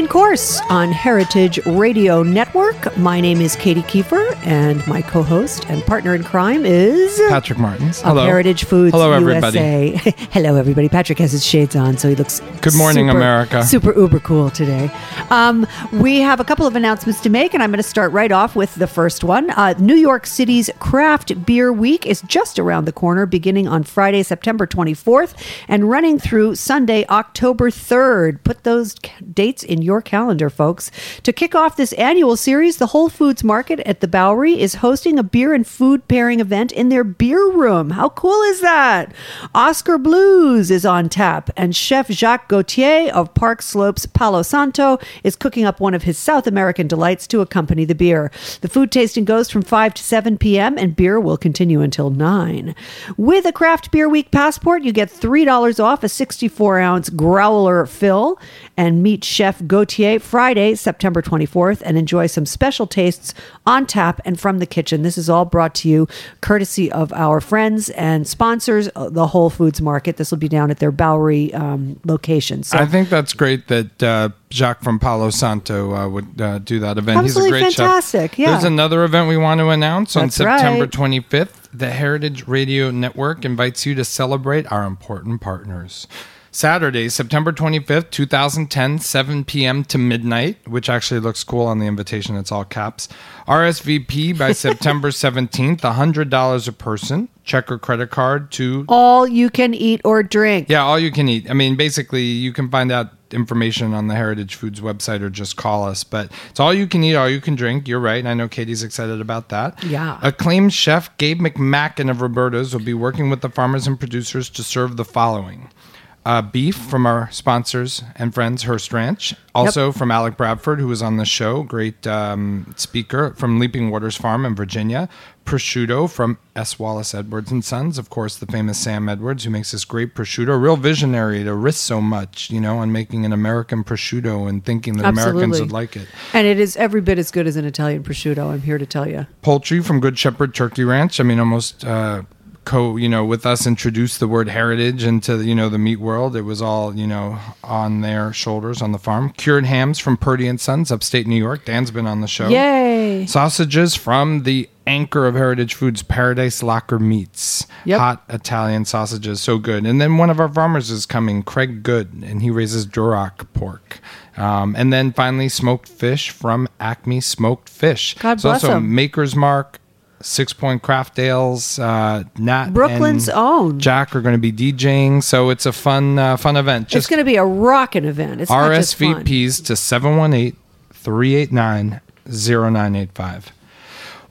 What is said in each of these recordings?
Main course on Heritage Radio Network. My name is Katie Kiefer, and my co host and partner in crime is Patrick Martins. of Hello. Heritage Foods Hello, everybody. USA. Hello, everybody. Patrick has his shades on, so he looks Good morning, super- America. Super uber cool today. Um, we have a couple of announcements to make, and I'm going to start right off with the first one. Uh, New York City's Craft Beer Week is just around the corner, beginning on Friday, September 24th, and running through Sunday, October 3rd. Put those dates in your calendar, folks. To kick off this annual series, the Whole Foods Market at the Bowery is hosting a beer and food pairing event in their beer room. How cool is that? Oskar Blues is on tap, and Chef Jacques Gautier of Park Slopes Palo Santo is cooking up one of his South American delights to accompany the beer. The food tasting goes from 5 to 7 p.m., and beer will continue until 9. With a Craft Beer Week passport, you get $3 off a 64 ounce growler fill and meet Chef Gautier Friday, September 24th, and enjoy some special tastes on tap and from the kitchen. This is all brought to you courtesy of our friends and sponsors, uh, the Whole Foods Market. This will be down at their Bowery um, location. So I think that's great that uh, Jacques from Palo Santo uh, would uh, do that event. Absolutely He's a great fantastic, chef. yeah. There's another event we want to announce on September right. 25th. The Heritage Radio Network invites you to celebrate our important partners. Saturday, September 25th, 2010, 7 p.m. to midnight, which actually looks cool on the invitation. It's all caps. RSVP by September 17th, $100 a person. Check or credit card to all you can eat or drink. Yeah, all you can eat. I mean, basically, you can find out information on the Heritage Foods website or just call us. But it's all you can eat, all you can drink. You're right. And I know Katie's excited about that. Yeah. Acclaimed chef Gabe McMackin of Roberta's will be working with the farmers and producers to serve the following. Uh, beef from our sponsors and friends, Hearst Ranch. Also from Alec Bradford, who was on the show, great um, speaker from Leaping Waters Farm in Virginia. Prosciutto from S. Wallace Edwards and Sons, of course, the famous Sam Edwards, who makes this great prosciutto. Real visionary to risk so much, you know, on making an American prosciutto and thinking that Americans would like it. And it is every bit as good as an Italian prosciutto, I'm here to tell you. Poultry from Good Shepherd Turkey Ranch. I mean, almost uh, co, you know, with us introduced the word heritage into you know the meat world. It was all you know on their shoulders on the farm. Cured hams from Purdy and Sons, upstate New York. Dan's been on the show. Yay! Sausages from the anchor of Heritage Foods, Paradise Locker Meats. Yep. Hot Italian sausages, so good. And then one of our farmers is coming, Craig Good, and he raises Duroc pork. Um, and then finally, smoked fish from Acme Smoked Fish. God It's bless also 'em. Maker's Mark, Six Point Craft Ales, uh, Nat, Brooklyn's and own. Jack are going to be DJing, so it's a fun, uh, fun event. it's going to be a rocking event. It's just. RSVPs to 718 389 0985.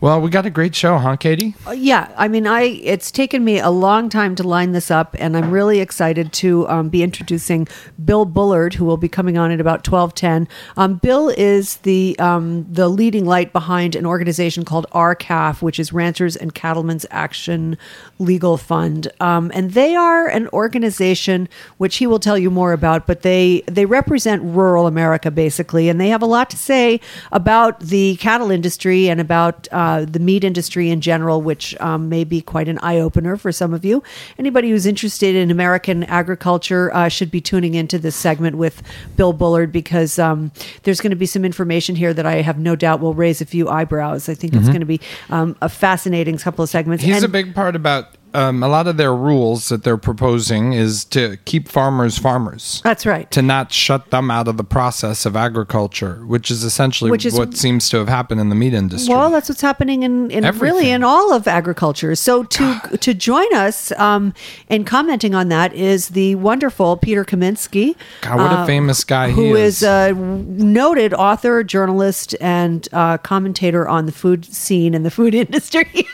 Well, we got a great show, huh, Katie? Uh, Yeah, I mean, I it's taken me a long time to line this up, and I'm really excited to um, be introducing Bill Bullard, who will be coming on at about twelve ten. Um, Bill is the um, the leading light behind an organization called R-CALF, which is Ranchers and Cattlemen's Action Legal Fund, um, and they are an organization which he will tell you more about. But they they represent rural America basically, and they have a lot to say about the cattle industry and about uh, the meat industry in general, which um, may be quite an eye opener for some of you. Anybody who's interested in American agriculture uh, should be tuning into this segment with Bill Bullard because um, there's going to be some information here that I have no doubt will raise a few eyebrows. I think it's going to be um, a fascinating couple of segments. He's And- a big part about um, a lot of their rules that they're proposing is to keep farmers farmers. That's right. To not shut them out of the process of agriculture, which is essentially Which is- what seems to have happened in the meat industry. Well, that's what's happening in, in really in all of agriculture. So to to join us um, in commenting on that is the wonderful Peter Kaminsky. God, what a uh, famous guy who he is is. a noted author, journalist, and uh, commentator on the food scene and the food industry.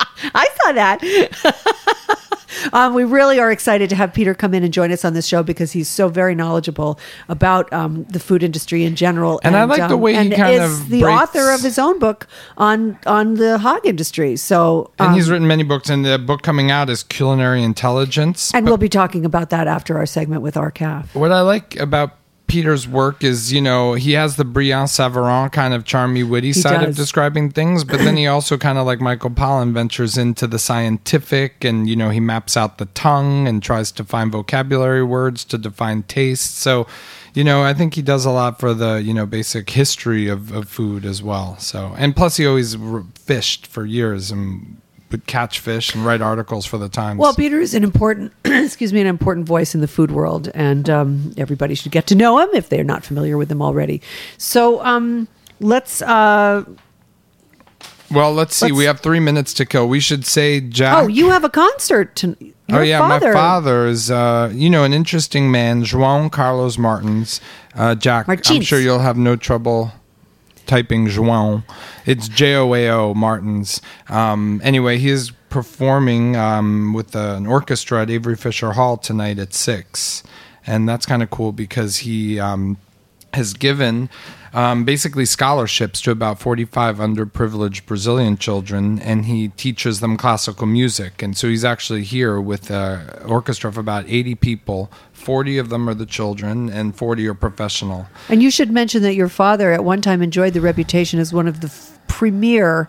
I saw that. um, we really are excited to have Peter come in and join us on this show because he's so very knowledgeable about um, the food industry in general. And I like the um, way he and kind is of the breaks- author of his own book on on the hog industry. So, and um, he's written many books, and the book coming out is Culinary Intelligence. and we'll be talking about that after our segment with R-CALF. What I like about Peter's work is, you know, he has the Brillat-Savarin kind of charmy, witty side does. of describing things, but then he also kind of like Michael Pollan ventures into the scientific and, you know, he maps out the tongue and tries to find vocabulary words to define taste. So, you know, I think he does a lot for the, you know, basic history of, of food as well. So, and plus he always fished for years and catch fish and write articles for the Times. Well, Peter is an important, excuse me, an important voice in the food world, and um, everybody should get to know him if they're not familiar with him already. So um, let's. Uh, Well, let's see. Let's- we have three minutes to kill. We should say Jack. oh, you have a concert. To, Oh yeah, father. my father is, uh, you know, an interesting man, João Carlos Martins. Uh, Jack, I'm sure you'll have no trouble typing João. It's J O A O Martins. Um, anyway, he is performing um, with an orchestra at Avery Fisher Hall tonight at six, and that's kind of cool because he um, has given um, basically scholarships to about 45 underprivileged Brazilian children, and he teaches them classical music. And so he's actually here with an orchestra of about 80 people. 40 of them are the children, and 40 are professional. And you should mention that your father at one time enjoyed the reputation as one of the f- premier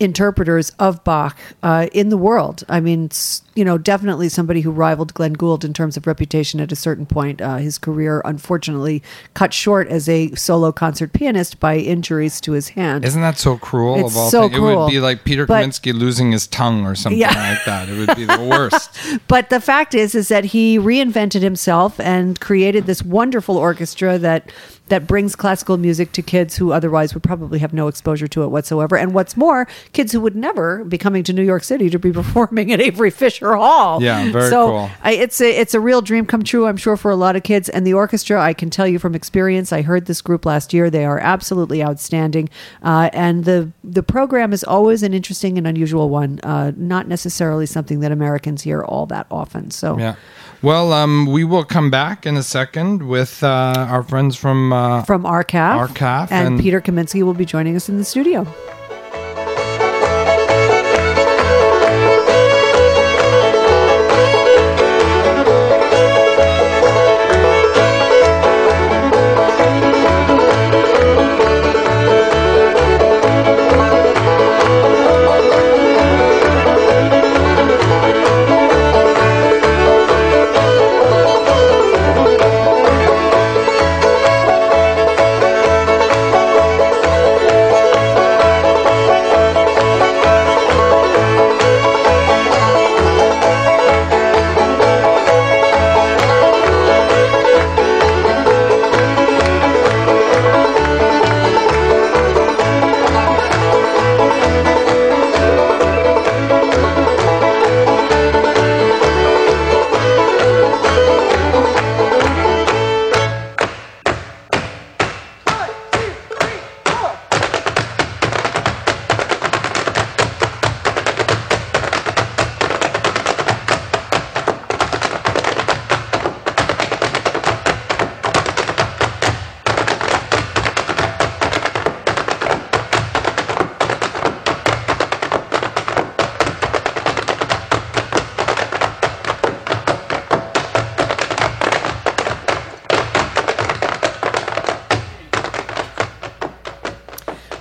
interpreters of Bach uh, in the world. I mean, you know, definitely somebody who rivaled Glenn Gould in terms of reputation at a certain point. Uh, his career, unfortunately, cut short as a solo concert pianist by injuries to his hand. Isn't that so cruel? It's of all so things? It would be like Peter But- Kaminsky losing his tongue or something Yeah. like that. It would be the worst. But the fact is, is that he reinvented himself and created this wonderful orchestra that that brings classical music to kids who otherwise would probably have no exposure to it whatsoever. And what's more, kids who would never be coming to New York City to be performing at Avery Fisher Hall. Yeah, very so cool. I, it's a it's a real dream come true, I'm sure, for a lot of kids. And the orchestra, I can tell you from experience, I heard this group last year. They are absolutely outstanding, uh, and the the program is always an interesting and unusual one. Uh, not necessarily something that Americans hear all that often. So. Yeah. Well, um, we will come back in a second with uh, our friends from uh, from R-CALF. R-CALF and, and- Peter Kaminsky will be joining us in the studio.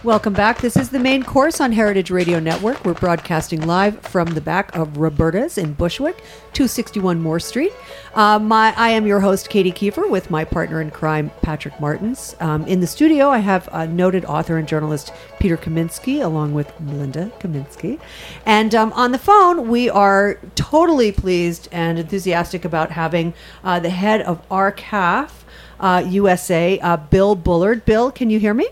Welcome back. This is the main course on Heritage Radio Network. We're broadcasting live from the back of Roberta's in Bushwick, 261 Moore Street. Uh, my, I am your host, Katie Kiefer, with my partner in crime, Patrick Martins. Um, in the studio, I have uh, noted author and journalist Peter Kaminsky, along with Melinda Kaminsky. And um, on the phone, we are totally pleased and enthusiastic about having uh, the head of R-CALF uh, USA, uh, Bill Bullard. Bill, can you hear me?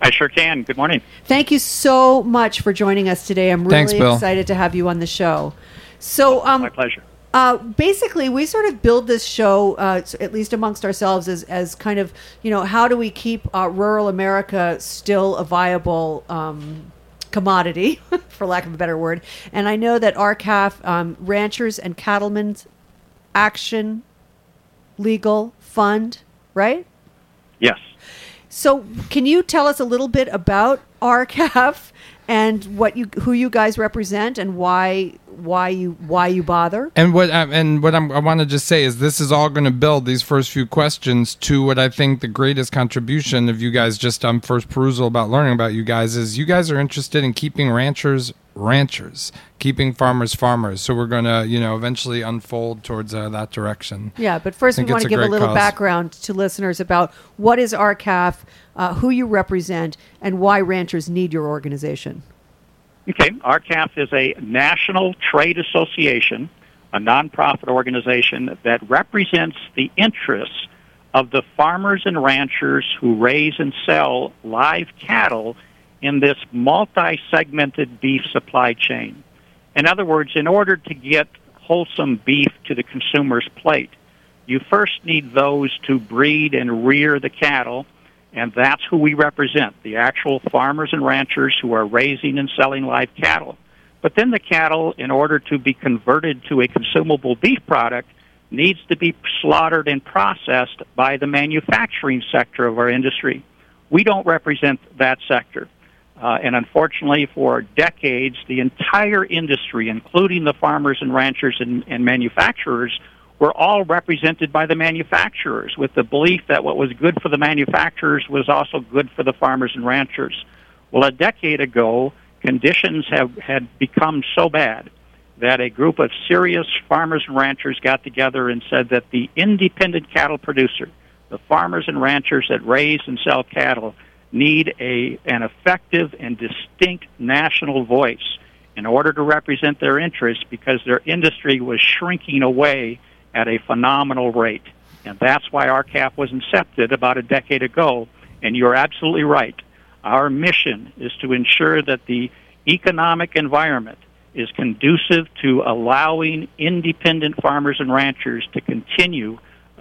I sure can. Good morning. Thank you so much for joining us today. I'm really Thanks, Bill. excited to have you on the show. So, um, My pleasure. uh, basically, we sort of build this show, uh, at least amongst ourselves, as, as kind of, you know, how do we keep uh, rural America still a viable um, commodity, for lack of a better word. And I know that R-CALF, um, Ranchers and Cattlemen's Action Legal Fund, right? Yes. So, can you tell us a little bit about R-CALF and what you who you guys represent and why why you why you bother. And what uh, and what I'm, I want to just say is this is all going to build these first few questions to what I think the greatest contribution of you guys just on first perusal about learning about you guys is you guys are interested in keeping ranchers ranchers, keeping farmers farmers. So we're going to you know eventually unfold towards uh, that direction. Yeah, but first we want to give a little cause. background to listeners about what is R-CALF, uh, who you represent, and why ranchers need your organization. Okay, R-CALF is a national trade association, a nonprofit organization that represents the interests of the farmers and ranchers who raise and sell live cattle in this multi-segmented beef supply chain. In other words, in order to get wholesome beef to the consumer's plate, you first need those to breed and rear the cattle and that's who we represent, the actual farmers and ranchers who are raising and selling live cattle. But then the cattle, in order to be converted to a consumable beef product, needs to be slaughtered and processed by the manufacturing sector of our industry. We don't represent that sector. Uh, and unfortunately, for decades, the entire industry, including the farmers and ranchers and, and manufacturers, were all represented by the manufacturers with the belief that what was good for the manufacturers was also good for the farmers and ranchers. Well, a decade ago, conditions have had become so bad that a group of serious farmers and ranchers got together and said that the independent cattle producer, the farmers and ranchers that raise and sell cattle, need a an effective and distinct national voice in order to represent their interests because their industry was shrinking away at a phenomenal rate. And that's why R-CALF was incepted about a decade ago. And you're absolutely right. Our mission is to ensure that the economic environment is conducive to allowing independent farmers and ranchers to continue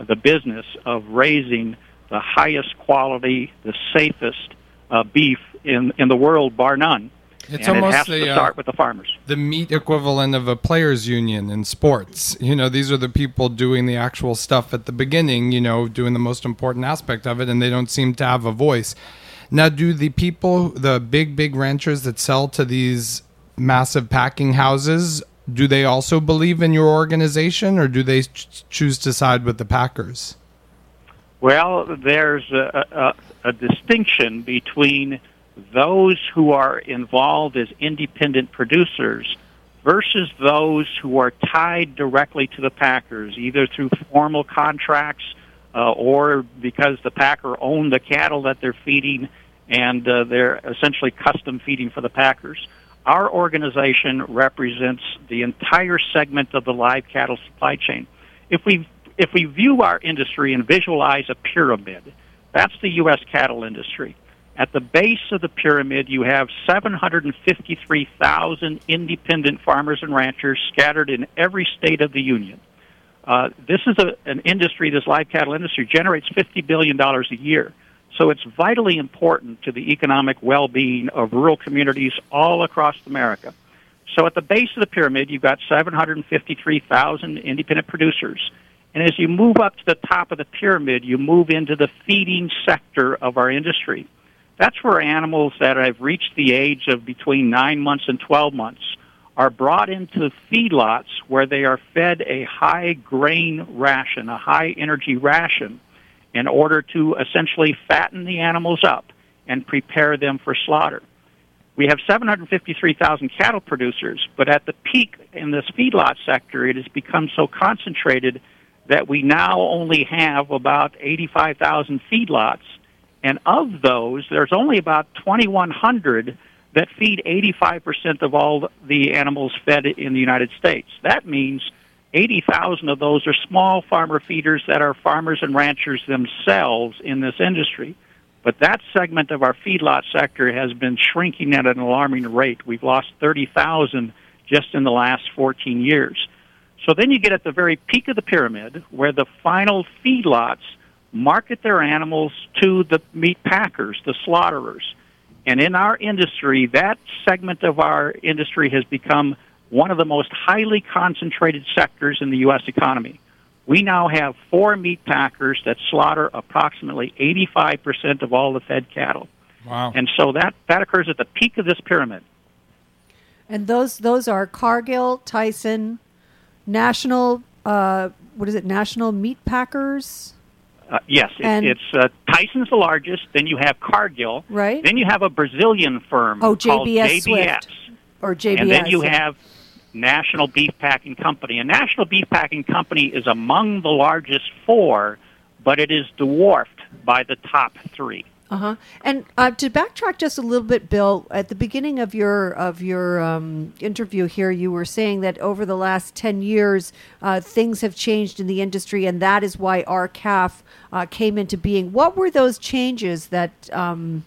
the business of raising the highest quality, the safest uh, beef in, in the world, bar none. It's and almost it the, to start uh, with the farmers. The meat equivalent of a players' union in sports. You know, these are the people doing the actual stuff at the beginning. You know, doing the most important aspect of it, and they don't seem to have a voice. Now, do the people, the big big ranchers that sell to these massive packing houses, do they also believe in your organization, or do they ch- choose to side with the packers? Well, there's a, a, a distinction between those who are involved as independent producers versus those who are tied directly to the packers, either through formal contracts uh, or because the packer owned the cattle that they're feeding and uh, they're essentially custom feeding for the packers. Our organization represents the entire segment of the live cattle supply chain. If we if we view our industry and visualize a pyramid, that's the U.S. cattle industry. At the base of the pyramid, you have 753,000 independent farmers and ranchers scattered in every state of the Union. Uh, this is a, an industry, this live cattle industry, generates $50 billion a year. So it's vitally important to the economic well being of rural communities all across America. So at the base of the pyramid, you've got 753,000 independent producers. And as you move up to the top of the pyramid, you move into the feeding sector of our industry. That's where animals that have reached the age of between 9 months and 12 months are brought into feedlots where they are fed a high grain ration, a high energy ration, in order to essentially fatten the animals up and prepare them for slaughter. We have 753,000 cattle producers, but at the peak in this feedlot sector, it has become so concentrated that we now only have about 85,000 feedlots and of those, there's only about 2,100 that feed 85% of all the animals fed in the United States. That means 80,000 of those are small farmer feeders that are farmers and ranchers themselves in this industry. But that segment of our feedlot sector has been shrinking at an alarming rate. We've lost 30,000 just in the last 14 years. So then you get at the very peak of the pyramid where the final feedlots market their animals to the meat packers, the slaughterers. And in our industry, that segment of our industry has become one of the most highly concentrated sectors in the U.S. economy. We now have four meat packers that slaughter approximately 85% of all the fed cattle. Wow. And so that, that occurs at the peak of this pyramid. And those those are Cargill, Tyson, National. Uh, what is it? National Meat Packers. Uh, yes, it, And- it's uh, Tyson's the largest. Then you have Cargill. Right. Then you have a Brazilian firm Oh, called JBS JBS. Swift. Or JBS. And then you yeah. have National Beef Packing Company. And National Beef Packing Company is among the largest four, but it is dwarfed by the top three. Uh-huh. And uh, to backtrack just a little bit, Bill, at the beginning of your of your um, interview here, you were saying that over the last ten years, uh, things have changed in the industry, and that is why R-CALF uh, came into being. What were those changes that um,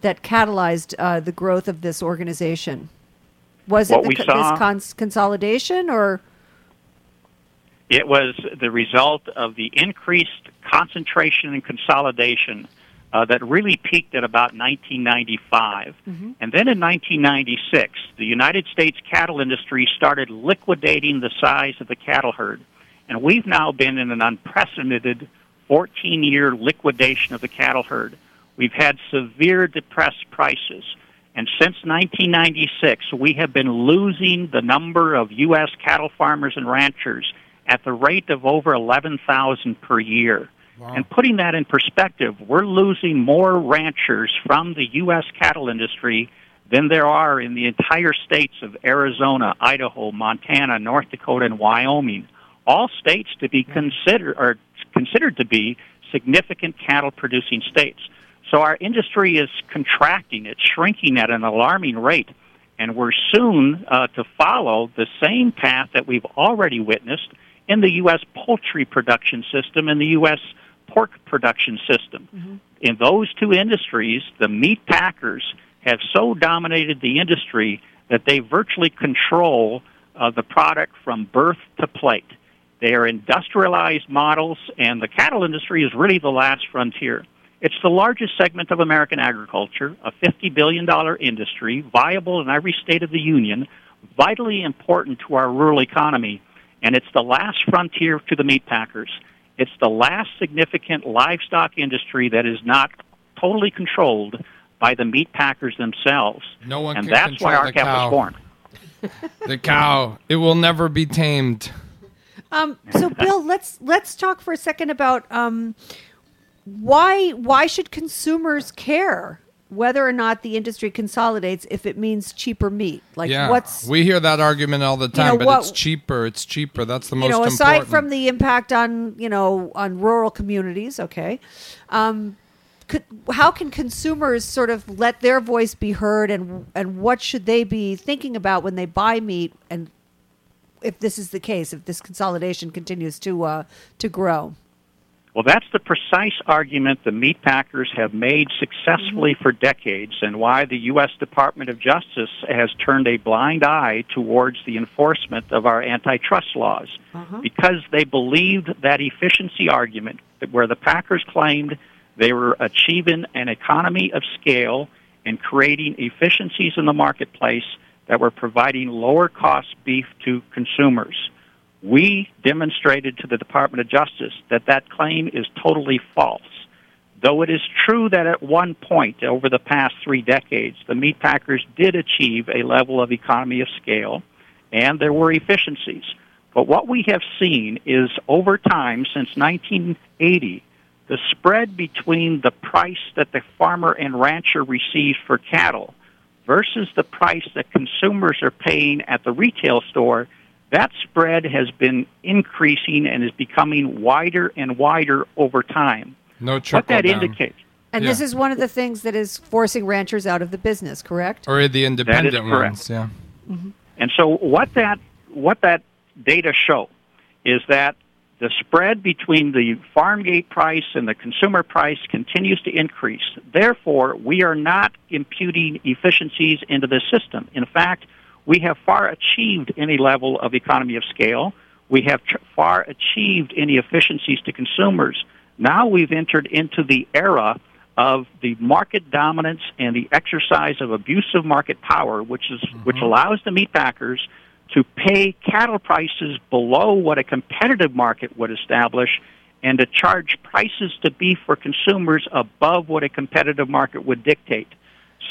that catalyzed uh, the growth of this organization? Was What it the, saw- this cons- consolidation, or It was the result of the increased concentration and consolidation uh, that really peaked at about 1995. And then in 1996, the United States cattle industry started liquidating the size of the cattle herd. And we've now been in an unprecedented 14 year liquidation of the cattle herd. We've had severe depressed prices. And since 1996, we have been losing the number of U.S. cattle farmers and ranchers at the rate of over 11,000 per year. And putting that in perspective, we're losing more ranchers from the U.S. cattle industry than there are in the entire states of Arizona, Idaho, Montana, North Dakota, and Wyoming. All states to be considered or considered to be significant cattle producing states. So our industry is contracting; it's shrinking at an alarming rate, and we're soon uh, to follow the same path that we've already witnessed in the U.S. poultry production system and the U.S. pork production system. In those two industries, the meat packers have so dominated the industry that they virtually control uh, the product from birth to plate. They are industrialized models, and the cattle industry is really the last frontier. It's the largest segment of American agriculture, a $50 billion industry, viable in every state of the Union, vitally important to our rural economy, and it's the last frontier to the meat packers. It's the last significant livestock industry that is not totally controlled by the meat packers themselves. No one and can that's why control the cow. was born. The cow. It will never be tamed. Um, so, Bill, let's let's talk for a second about um, why why should consumers care whether or not the industry consolidates if it means cheaper meat? Like, yeah, what's we hear that argument all the time, know, but what- it's cheaper. It's cheaper. That's the most you know aside important. from the impact on you know on rural communities? Okay, um, could, how can consumers sort of let their voice be heard, and and what should they be thinking about when they buy meat and if this is the case, if this consolidation continues to uh, to grow. Well, that's the precise argument the meat packers have made successfully mm-hmm. for decades, and why the U.S. Department of Justice has turned a blind eye towards the enforcement of our antitrust laws. Uh-huh. Because they believed that efficiency argument, where the packers claimed they were achieving an economy of scale and creating efficiencies in the marketplace that were providing lower cost beef to consumers we demonstrated to the Department of Justice that that claim is totally false. Though it is true that at one point over the past three decades, the meat packers did achieve a level of economy of scale and there were efficiencies. But what we have seen is over time, since 1980, the spread between the price that the farmer and rancher receives for cattle versus the price that consumers are paying at the retail store that spread has been increasing and is becoming wider and wider over time. no What that down. indicates, And Yeah. this is one of the things that is forcing ranchers out of the business, correct? or the independent correct. ones. Yeah. Mm-hmm. and so what that what that data show is that the spread between the farm gate price and the consumer price continues to increase. Therefore, we are not imputing efficiencies into the system. In fact, we have far achieved any level of economy of scale. We have far achieved any efficiencies to consumers. Now we've entered into the era of the market dominance and the exercise of abusive market power, which is mm-hmm. which allows the meat packers to pay cattle prices below what a competitive market would establish and to charge prices to beef for consumers above what a competitive market would dictate.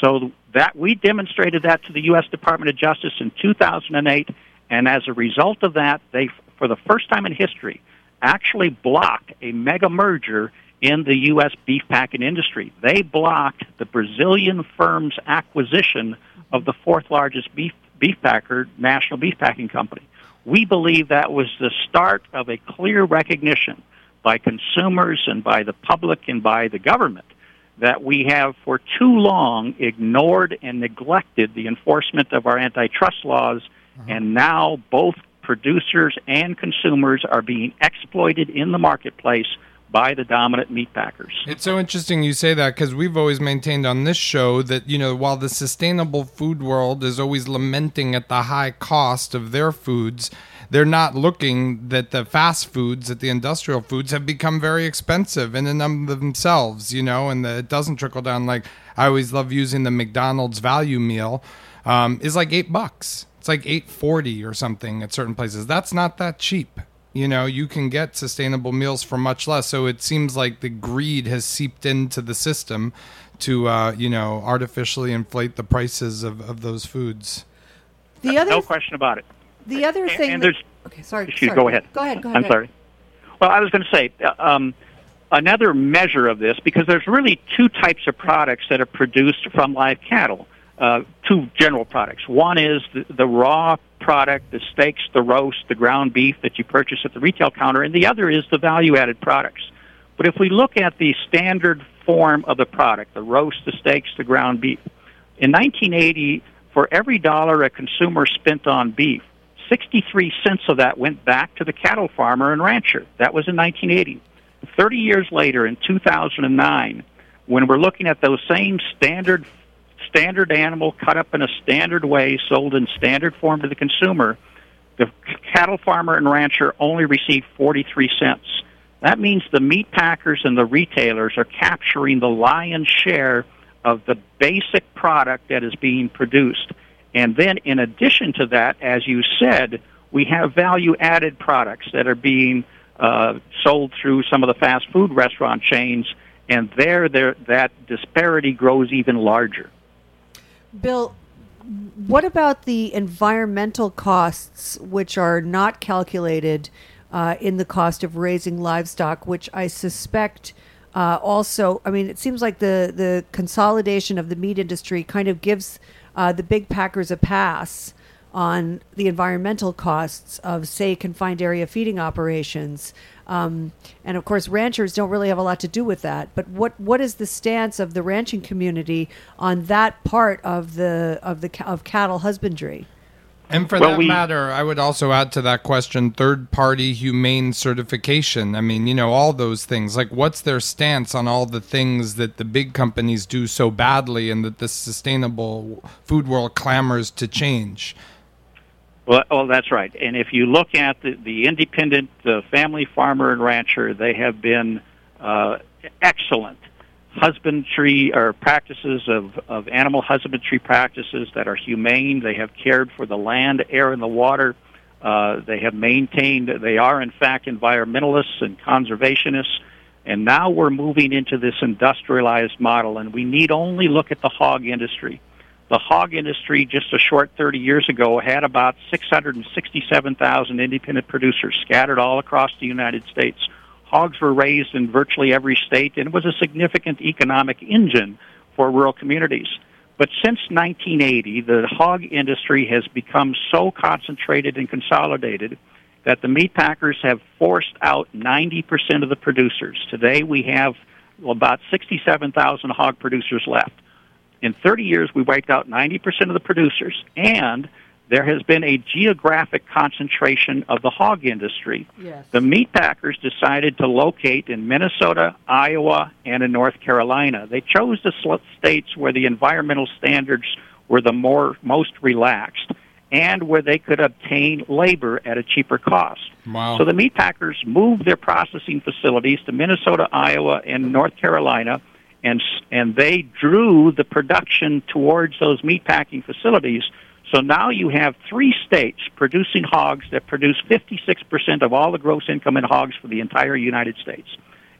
So that we demonstrated that to the U.S. Department of Justice in 2008, and as a result of that, they, for the first time in history, actually blocked a mega merger in the U.S. beef packing industry. They blocked the Brazilian firm's acquisition of the fourth largest beef beef packer, National Beef Packing Company. We believe that was the start of a clear recognition by consumers and by the public and by the government that we have for too long ignored and neglected the enforcement of our antitrust laws, uh-huh. and now both producers and consumers are being exploited in the marketplace by the dominant meat packers. It's so interesting you say that because we've always maintained on this show that, you know, while the sustainable food world is always lamenting at the high cost of their foods, they're not looking that the fast foods, that the industrial foods have become very expensive in and of themselves, you know, and the, it doesn't trickle down. Like I always love using the McDonald's value meal um, is like eight bucks. It's like eight forty or something at certain places. That's not that cheap. You know, you can get sustainable meals for much less. So it seems like the greed has seeped into the system to, uh, you know, artificially inflate the prices of, of those foods. The other no question about it. The other thing. And, there's. Okay, sorry. Excuse, sorry. Go ahead. Go ahead. Go ahead. I'm go sorry. Well, I was going to say uh, um, another measure of this because there's really two types of products that are produced from live cattle. Uh, two general products. One is the, the raw product, the steaks, the roast, the ground beef that you purchase at the retail counter, and the other is the value-added products. But if we look at the standard form of the product, the roast, the steaks, the ground beef, in 1980, for every dollar a consumer spent on beef, 63 cents of that went back to the cattle farmer and rancher. That was in 1980. 30 years later, in 2009, when we're looking at those same standard standard animal cut up in a standard way, sold in standard form to the consumer, the cattle farmer and rancher only receive 43 cents. That means the meat packers and the retailers are capturing the lion's share of the basic product that is being produced. And then, in addition to that, as you said, we have value added products that are being uh, sold through some of the fast food restaurant chains, and there, there that disparity grows even larger. Bill, what about the environmental costs, which are not calculated uh, in the cost of raising livestock, which I suspect uh, also, I mean, it seems like the, the consolidation of the meat industry kind of gives uh, the big packers a pass on the environmental costs of, say, confined area feeding operations. Um, and of course, ranchers don't really have a lot to do with that. But what what is the stance of the ranching community on that part of the of the of cattle husbandry? And for well, that we, matter, I would also add to that question third party humane certification. I mean, you know, all those things. Like, what's their stance on all the things that the big companies do so badly and that the sustainable food world clamors to change? Well, well, that's right. And if you look at the, the independent uh, family farmer and rancher, they have been uh, excellent husbandry or practices of, of animal husbandry practices that are humane. They have cared for the land, air, and the water. Uh, they have maintained, they are in fact environmentalists and conservationists. And now we're moving into this industrialized model, and we need only look at the hog industry. The hog industry, just a short 30 years ago, had about 667,000 independent producers scattered all across the United States hogs were raised in virtually every state and it was a significant economic engine for rural communities. But since 1980, the hog industry has become so concentrated and consolidated that the meat packers have forced out 90% of the producers. Today we have about 67,000 hog producers left. In 30 years, we wiped out 90% of the producers, and there has been a geographic concentration of the hog industry. Yes. The meat packers decided to locate in Minnesota, Iowa, and in North Carolina. They chose the states where the environmental standards were the more most relaxed and where they could obtain labor at a cheaper cost. Wow. So the meat packers moved their processing facilities to Minnesota, Iowa, and North Carolina and and they drew the production towards those meat packing facilities so now you have three states producing hogs that produce 56% of all the gross income in hogs for the entire United States.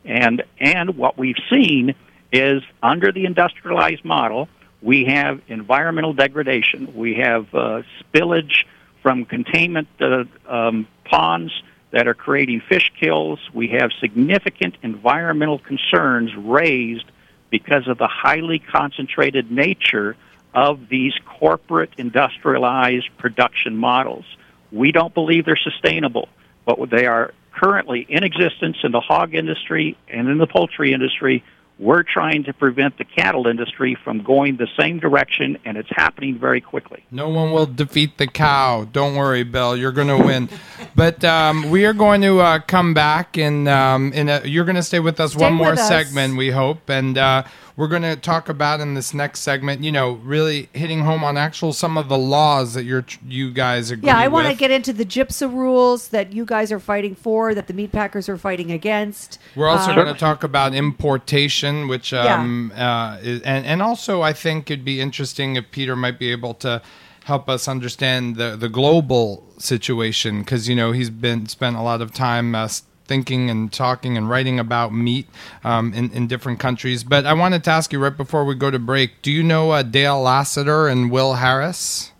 And, and what we've seen is under the industrialized model, We have environmental degradation. We have uh, spillage from containment uh, um, ponds that are creating fish kills. We have significant environmental concerns raised because of the highly concentrated nature of these corporate industrialized production models. We don't believe they're sustainable, but they are currently in existence in the hog industry and in the poultry industry we're trying to prevent the cattle industry from going the same direction, and it's happening very quickly. No one will defeat the cow. Don't worry, Bill. You're going to win. but um, we are going to uh, come back, and um, in a, you're going to stay with us Stay one more with us. segment, we hope. And uh, we're going to talk about in this next segment, you know, really hitting home on actual some of the laws that you're you guys agree Yeah, I want to get into the GIPSA rules that you guys are fighting for, that the meat packers are fighting against. We're also Uh, going to talk about importation, which um, uh, is, and and also I think it'd be interesting if Peter might be able to help us understand the the global situation because you know he's been spent a lot of time. Uh, Thinking and talking and writing about meat um, in, in different countries. But I wanted to ask you right before we go to break do you know uh, Dale Lassiter and Will Harris?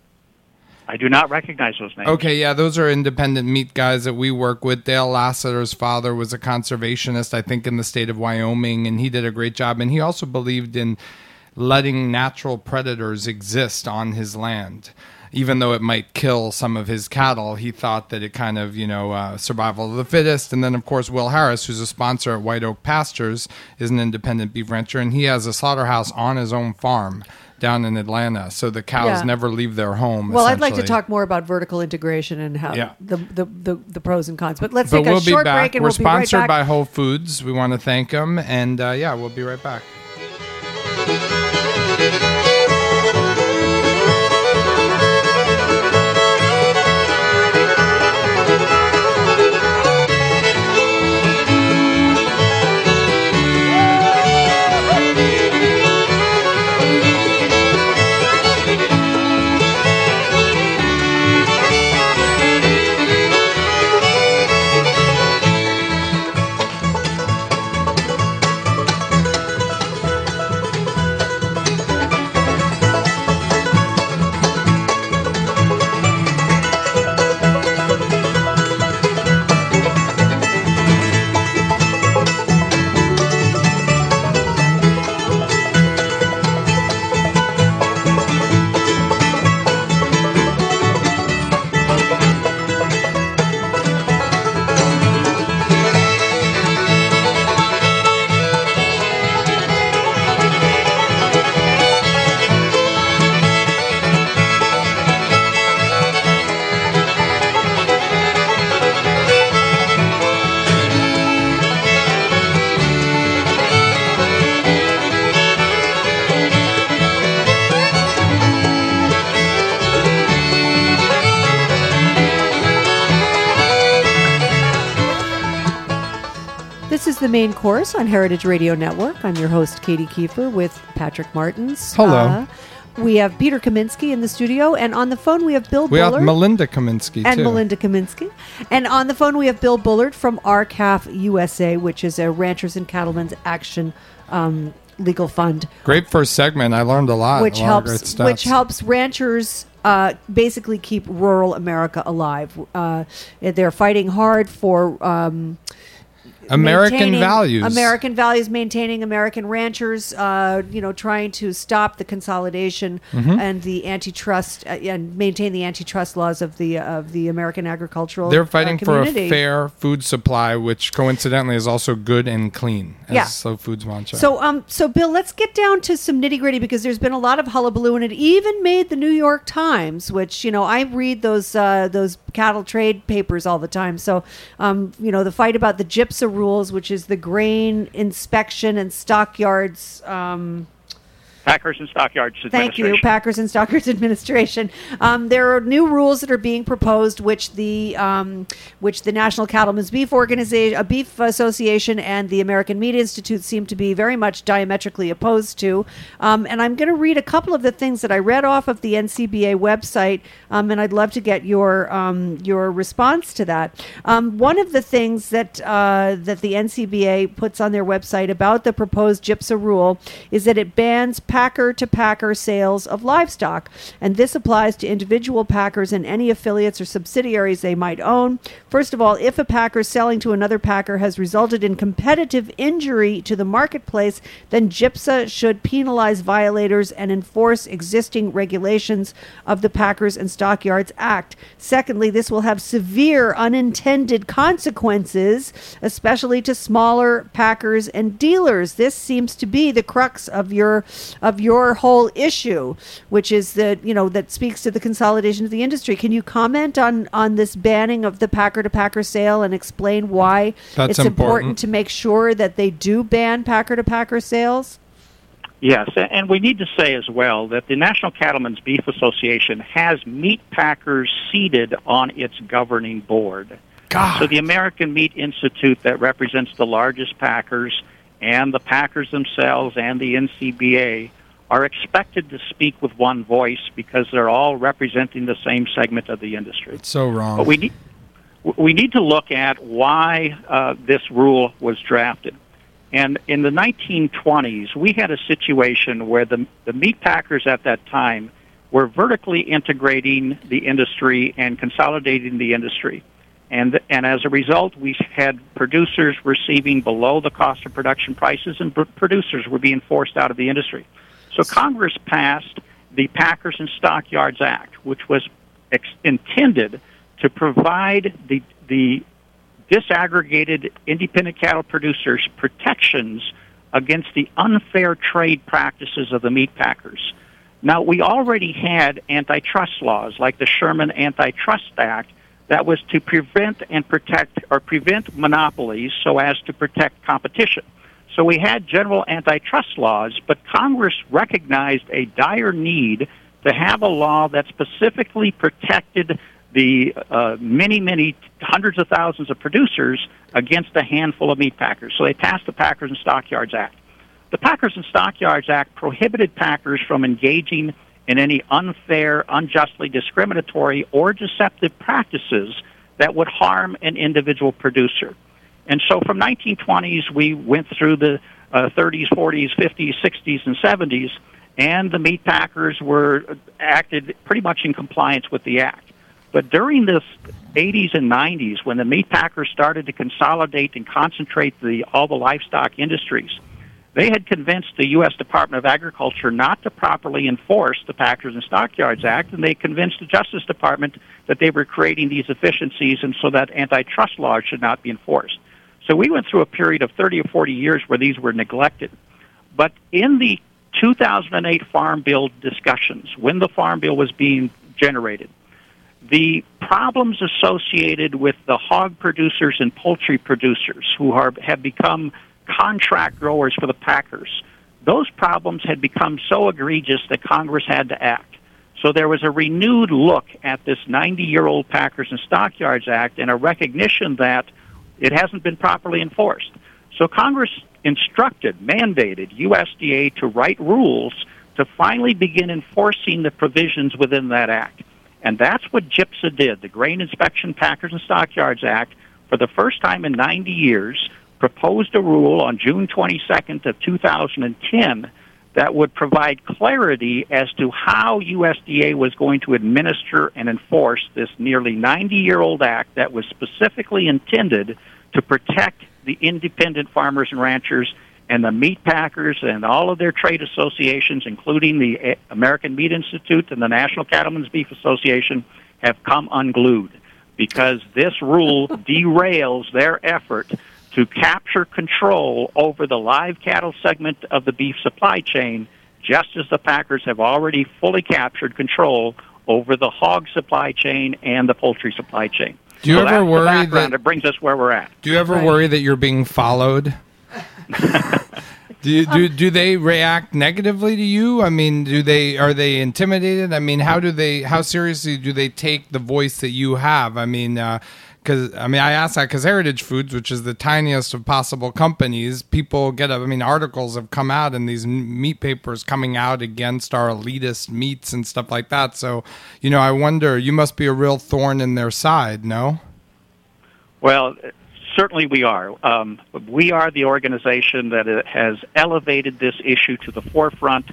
I do not recognize those names. Okay, yeah, those are independent meat guys that we work with. Dale Lassiter's father was a conservationist, I think, in the state of Wyoming, and he did a great job. And he also believed in letting natural predators exist on his land. Even though it might kill some of his cattle, he thought that it kind of, you know, uh, survival of the fittest. And then, of course, Will Harris, who's a sponsor at White Oak Pastures, is an independent beef rancher, and he has a slaughterhouse on his own farm down in Atlanta. So the cows Yeah. never leave their home. well, I'd like to talk more about vertical integration and how Yeah. the, the, the, the pros and cons. But let's but take we'll a short break and We're we'll be right sponsored back. by Whole Foods. We want to thank them, and uh, yeah, we'll be right back. The main course on Heritage Radio Network. I'm your host, Katie Kiefer, with Patrick Martins. Hello. Uh, we have Peter Kaminsky in the studio, and on the phone we have Bill We have Melinda Kaminsky and too. Melinda Kaminsky. And on the phone, we have Bill Bullard from R-CALF USA, which is a Ranchers and Cattlemen's Action um, Legal Fund, Great first segment. I learned a lot. which a lot helps which helps ranchers. Uh, basically, keep rural America alive. Uh, they're fighting hard for um, American values. American values, maintaining American ranchers. Uh, you know, trying to stop the consolidation Mm-hmm. and the antitrust uh, and maintain the antitrust laws of the of the American agricultural. They're uh, fighting for a fair food supply, which coincidentally is also good and clean, as Yeah. Slow Foods mantra. So, um, so Bill, let's get down to some nitty gritty because there's been a lot of hullabaloo, and it even made the New York Times, which you know I read those uh, those cattle trade papers all the time. So, um, you know, the fight about the GIPSA rules, which is the grain inspection and stockyards. Um, Packers and Stockyards Thank you, Packers and Stockers Administration. Um, there are new rules that are being proposed, which the um, which the National Cattlemen's Beef Organization, a Beef Association, and the American Meat Institute seem to be very much diametrically opposed to. Um, and I'm going to read a couple of the things that I read off of the NCBA website, um, and I'd love to get your um, your response to that. Um, one of the things that uh, that the NCBA puts on their website about the proposed GIPSA rule is that it bans packer to packer sales of livestock. And this applies to individual packers and any affiliates or subsidiaries they might own. First of all, if a packer selling to another packer has resulted in competitive injury to the marketplace, then GIPSA should penalize violators and enforce existing regulations of the Packers and Stockyards Act. Secondly, this will have severe unintended consequences, especially to smaller packers and dealers. This seems to be the crux of your of your whole issue, which is that you know that speaks to the consolidation of the industry. Can you comment on on this banning of the packer to packer sale and explain why That's it's important. important. to make sure that they do ban packer to packer sales? Yes, and we need to say as well that the National Cattlemen's Beef Association has meat packers seated on its governing board. God. So the American Meat Institute that represents the largest packers and the packers themselves and the NCBA are expected to speak with one voice because they're all representing the same segment of the industry. It's so wrong. But we need we need to look at why uh, this rule was drafted. And in the 1920s, we had a situation where the the meat packers at that time were vertically integrating the industry and consolidating the industry. And, and as a result, we had producers receiving below the cost of production prices, and pr- producers were being forced out of the industry. So Congress passed the Packers and Stockyards Act, which was ex- intended to provide the, the disaggregated independent cattle producers protections against the unfair trade practices of the meat packers. Now, we already had antitrust laws like the Sherman Antitrust Act that was to prevent and protect or prevent monopolies so as to protect competition. So we had general antitrust laws, but Congress recognized a dire need to have a law that specifically protected the uh, many, many hundreds of thousands of producers against a handful of meat packers. So they passed the Packers and Stockyards Act. The Packers and Stockyards Act prohibited packers from engaging in any unfair, unjustly discriminatory, or deceptive practices that would harm an individual producer. And so from 1920s, we went through the uh, 30s, 40s, 50s, 60s, and 70s, and the meat packers were acted pretty much in compliance with the act. But during the 80s and 90s, when the meat packers started to consolidate and concentrate the, all the livestock industries, they had convinced the U.S. Department of Agriculture not to properly enforce the Packers and Stockyards Act, and they convinced the Justice Department that they were creating these efficiencies and so that antitrust laws should not be enforced. So we went through a period of 30 or 40 years where these were neglected. But in the 2008 Farm Bill discussions, when the Farm Bill was being generated, the problems associated with the hog producers and poultry producers who are, have become contract growers for the packers, those problems had become so egregious that Congress had to act. So there was a renewed look at this 90 year old Packers and Stockyards Act and a recognition that it hasn't been properly enforced. So Congress instructed, mandated USDA to write rules to finally begin enforcing the provisions within that act. And that's what GIPSA did. The Grain Inspection Packers and Stockyards Act, for the first time in 90 years, proposed a rule on June 22nd of 2010 that would provide clarity as to how USDA was going to administer and enforce this nearly 90-year-old act that was specifically intended to protect the independent farmers and ranchers and the meat packers and all of their trade associations, including the eh, American Meat Institute and the National Cattlemen's Beef Association, have come unglued because this rule derails their effort to capture control over the live cattle segment of the beef supply chain, just as the packers have already fully captured control over the hog supply chain and the poultry supply chain. Do you so ever that's worry background. that- it brings us where we're at? Do you ever Right. worry that you're being followed? do, you, do um, do they react negatively to you? I mean, do they are they intimidated? I mean, how do they how seriously do they take the voice that you have? I mean, uh, because I mean, I ask that because Heritage Foods, which is the tiniest of possible companies, people get. I mean, articles have come out and these meat papers coming out against our elitist meats and stuff like that. So, you know, I wonder. You must be a real thorn in their side, no? Well, certainly we are. Um, we are the organization that uh, has elevated this issue to the forefront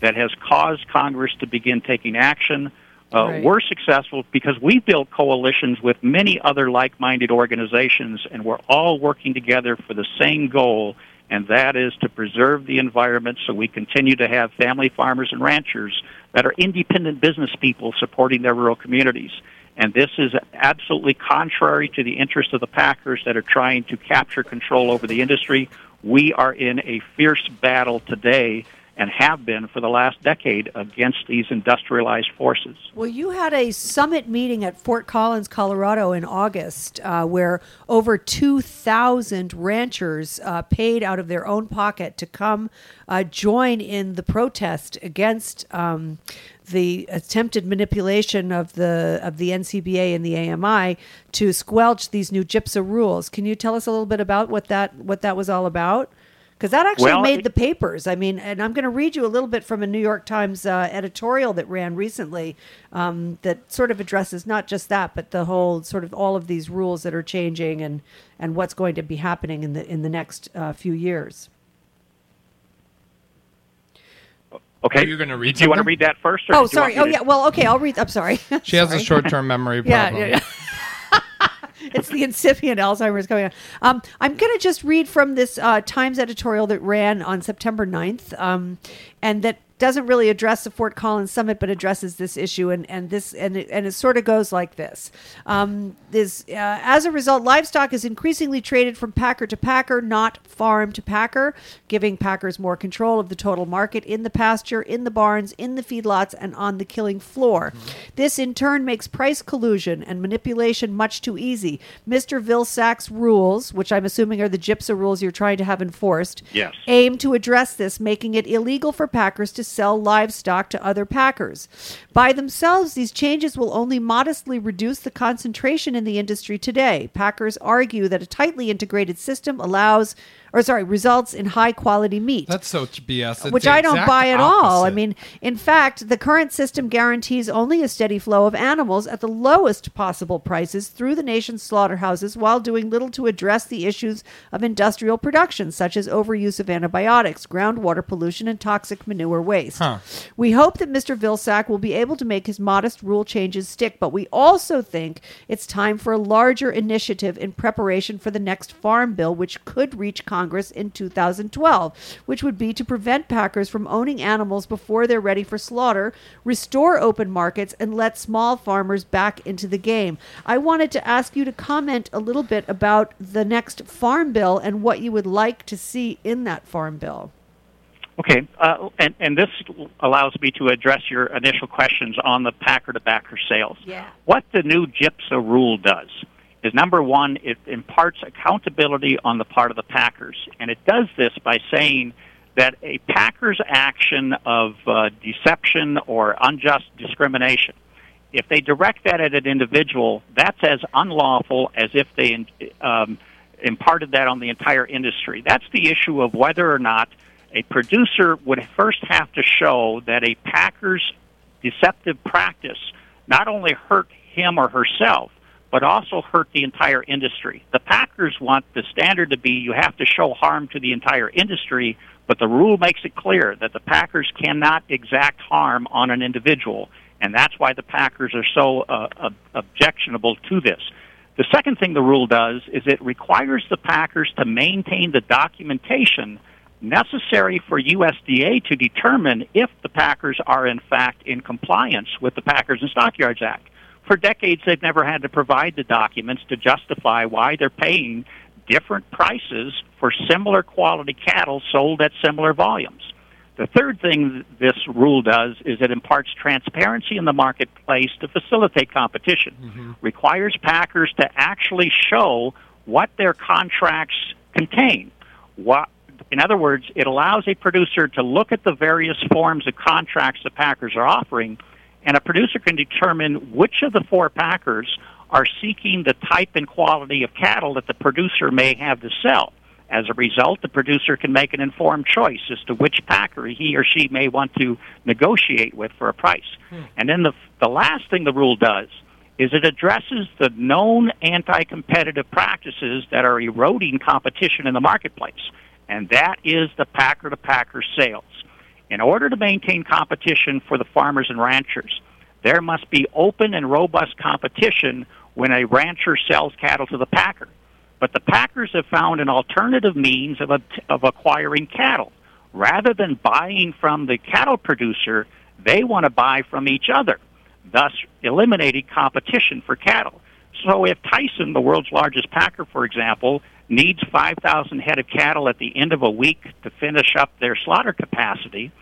that has caused Congress to begin taking action. Uh, Right. We're successful because we built coalitions with many other like-minded organizations, and we're all working together for the same goal, and that is to preserve the environment so we continue to have family farmers and ranchers that are independent business people supporting their rural communities. And this is absolutely contrary to the interest of the packers that are trying to capture control over the industry. We are in a fierce battle today and have been for the last decade against these industrialized forces. Well, you had a summit meeting at Fort Collins, Colorado in August, uh, where over 2,000 ranchers uh, paid out of their own pocket to come uh, join in the protest against um, the attempted manipulation of the of the NCBA and the AMI to squelch these new GIPSA rules. Can you tell us a little bit about what that what that was all about? Because that actually Well, made it- the papers. I mean, and I'm going to read you a little bit from a New York Times uh, editorial that ran recently um, that sort of addresses not just that, but the whole sort of all of these rules that are changing and and what's going to be happening in the in the next uh, few years. Okay. you're you gonna read Do you want to read that first? Or Oh, do you want sorry. Oh, to- yeah. Well, okay. I'll read. I'm sorry. She has a short-term memory Yeah, problem. yeah, yeah. It's the incipient Alzheimer's going on. Um, I'm going to just read from this uh, Times editorial that ran on September 9th, um, and that doesn't really address the Fort Collins summit, but addresses this issue, and and this and it, and it sort of goes like this: um, this uh, as a result, livestock is increasingly traded from packer to packer, not farm to packer, giving packers more control of the total market in the pasture, in the barns, in the feedlots, and on the killing floor. This in turn makes price collusion and manipulation much too easy. Mr. Vilsack's rules, which I'm assuming are the GIPSA rules you're trying to have enforced, Yes. aim to address this, making it illegal for packers to sell livestock to other packers. By themselves, these changes will only modestly reduce the concentration in the industry today. Packers argue that a tightly integrated system allows, or sorry, results in high quality meat That's so BS. It's which I don't buy at all. I mean, in fact, the current system guarantees only a steady flow of animals at the lowest possible prices through the nation's slaughterhouses while doing little to address the issues of industrial production, such as overuse of antibiotics, groundwater pollution, and toxic manure waste. Huh. We hope that Mr. Vilsack will be able to make his modest rule changes stick, but we also think it's time for a larger initiative in preparation for the next farm bill, which could reach Congress in 2012, which would be to prevent packers from owning animals before they're ready for slaughter, restore open markets, and let small farmers back into the game. I wanted to ask you to comment a little bit about the next farm bill and what you would like to see in that farm bill. Okay, uh, and, and this allows me to address your initial questions on the packer to backer sales. Yeah. What the new GIPSA rule does is number one, it imparts accountability on the part of the packers, and it does this by saying that a packer's action of uh, deception or unjust discrimination, if they direct that at an individual, that's as unlawful as if they um, imparted that on the entire industry. That's the issue of whether or not a producer would first have to show that a packer's deceptive practice not only hurt him or herself, but also hurt the entire industry. The packers want the standard to be you have to show harm to the entire industry, but the rule makes it clear that the packers cannot exact harm on an individual, and that's why the packers are so uh, ob- objectionable to this. The second thing the rule does is it requires the packers to maintain the documentation necessary for USDA to determine if the packers are in fact in compliance with the Packers and Stockyards Act. For decades, they've never had to provide the documents to justify why they're paying different prices for similar quality cattle sold at similar volumes. The third thing this rule does is it imparts transparency in the marketplace to facilitate competition. Mm-hmm. Requires packers to actually show what their contracts contain. What, in other words, it allows a producer to look at the various forms of contracts the packers are offering, and a producer can determine which of the four packers are seeking the type and quality of cattle that the producer may have to sell. As a result, the producer can make an informed choice as to which packer he or she may want to negotiate with for a price. Hmm. And then the, the last thing the rule does is it addresses the known anti-competitive practices that are eroding competition in the marketplace, and that is the packer-to-packer sales. In order to maintain competition for the farmers and ranchers, there must be open and robust competition when a rancher sells cattle to the packer. But the packers have found an alternative means of, of acquiring cattle. Rather than buying from the cattle producer, they want to buy from each other, thus eliminating competition for cattle. So if Tyson, the world's largest packer, for example, needs 5,000 head of cattle at the end of a week to finish up their slaughter capacity,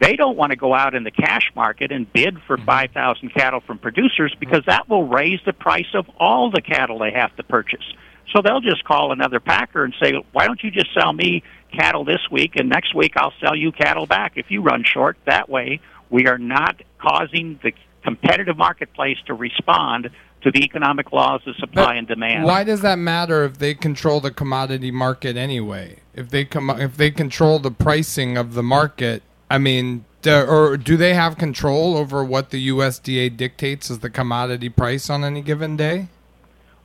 they don't want to go out in the cash market and bid for mm-hmm. 5,000 cattle from producers because that will raise the price of all the cattle they have to purchase. So they'll just call another packer and say, why don't you just sell me cattle this week and next week I'll sell you cattle back if you run short. That way we are not causing the competitive marketplace to respond to the economic laws of supply and demand. Why does that matter if they control the commodity market anyway? If they com- if they control the pricing of the market, I mean, do, or do they have control over what the USDA dictates as the commodity price on any given day?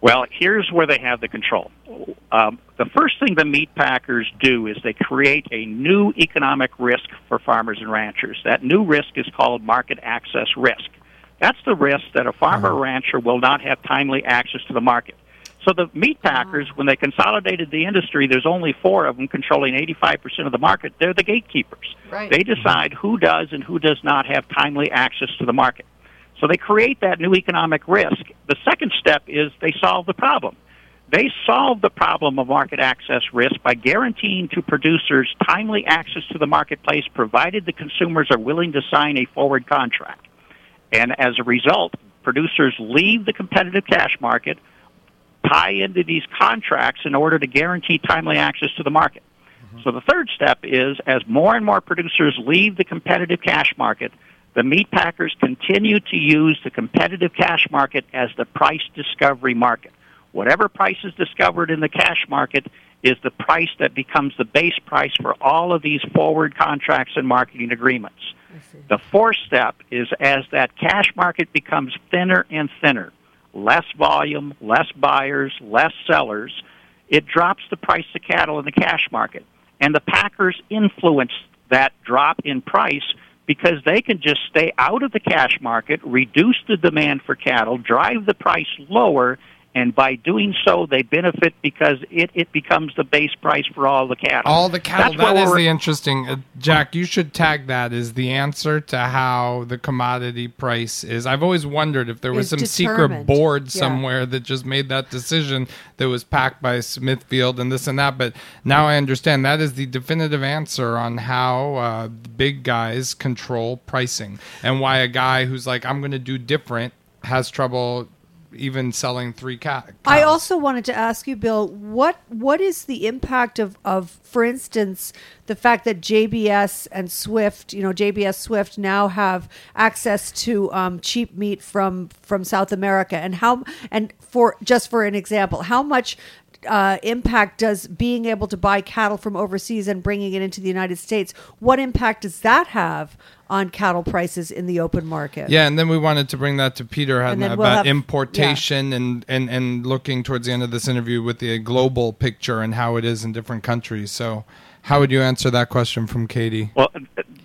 Well, here's where they have the control. Um, the first thing the meat packers do is they create a new economic risk for farmers and ranchers. That new risk is called market access risk. That's the risk that a farmer or uh-huh. rancher will not have timely access to the market. So the meat packers, when they consolidated the industry, there's only four of them controlling 85% of the market. They're the gatekeepers. Right. They decide who does and who does not have timely access to the market. So they create that new economic risk. The second step is they solve the problem. They solve the problem of market access risk by guaranteeing to producers timely access to the marketplace provided the consumers are willing to sign a forward contract. And as a result, producers leave the competitive cash market, tie into these contracts in order to guarantee timely access to the market. Mm-hmm. So the third step is as more and more producers leave the competitive cash market, the meat packers continue to use the competitive cash market as the price discovery market. Whatever price is discovered in the cash market is the price that becomes the base price for all of these forward contracts and marketing agreements. The fourth step is as that cash market becomes thinner and thinner, less volume, less buyers, less sellers, it drops the price of cattle in the cash market. And the packers influence that drop in price because they can just stay out of the cash market, reduce the demand for cattle, drive the price lower, and by doing so, they benefit because it, it becomes the base price for all the cattle. All the cattle. That's that is the interesting. Uh, Jack, you should tag that as the answer to how the commodity price is. I've always wondered if there was some determined. secret board somewhere yeah. that just made that decision that was packed by Smithfield and this and that. But now I understand that is the definitive answer on how uh, big guys control pricing and why a guy who's like, I'm going to do different has trouble even selling three cat. I also wanted to ask you, Bill, what what is the impact of of, for instance, the fact that JBS and Swift, you know, JBS Swift now have access to um, cheap meat from from South America, and how and for just for an example, how much uh, impact does being able to buy cattle from overseas and bringing it into the United States? What impact does that have on cattle prices in the open market? Yeah, and then we wanted to bring that to Peter we'll about have, importation yeah. and, and and looking towards the end of this interview with the global picture and how it is in different countries. So. How would you answer that question from Katie? Well,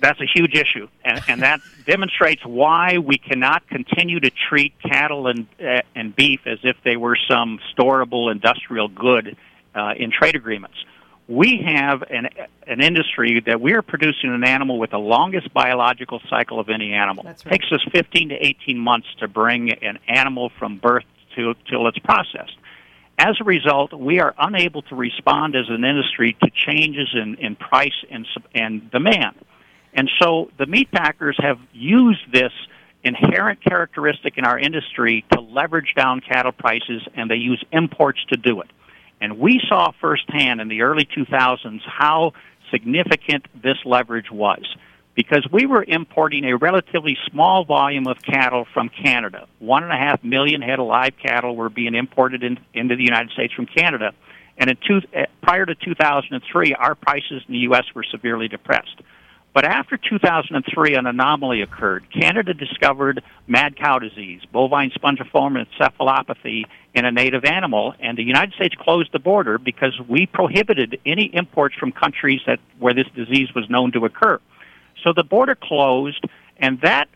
that's a huge issue, and, and that demonstrates why we cannot continue to treat cattle and uh, and beef as if they were some storable industrial good uh, in trade agreements. We have an an industry that we are producing an animal with the longest biological cycle of any animal. That's Right. It takes us 15 to 18 months to bring an animal from birth to till it's processed. As a result, we are unable to respond as an industry to changes in, in price and, and demand. And so the meat packers have used this inherent characteristic in our industry to leverage down cattle prices, and they use imports to do it. And we saw firsthand in the early 2000s how significant this leverage was because we were importing a relatively small volume of cattle from Canada. One and a half million head of live cattle were being imported in, into the United States from Canada. And two, uh, prior to 2003, our prices in the U.S. were severely depressed. But after 2003, an anomaly occurred. Canada discovered mad cow disease, bovine spongiform encephalopathy, in a native animal, and the United States closed the border because we prohibited any imports from countries that where this disease was known to occur. So the border closed, and that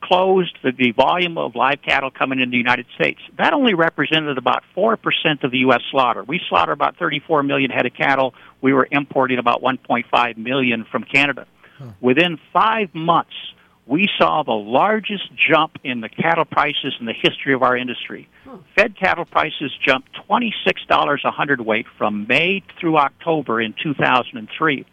closed the, the volume of live cattle coming into the United States. That only represented about 4% of the U.S. slaughter. We slaughter about 34 million head of cattle. We were importing about 1.5 million from Canada. Huh. Within five months, we saw the largest jump in the cattle prices in the history of our industry. Huh. Fed cattle prices jumped $26 a hundredweight from May through October in 2003.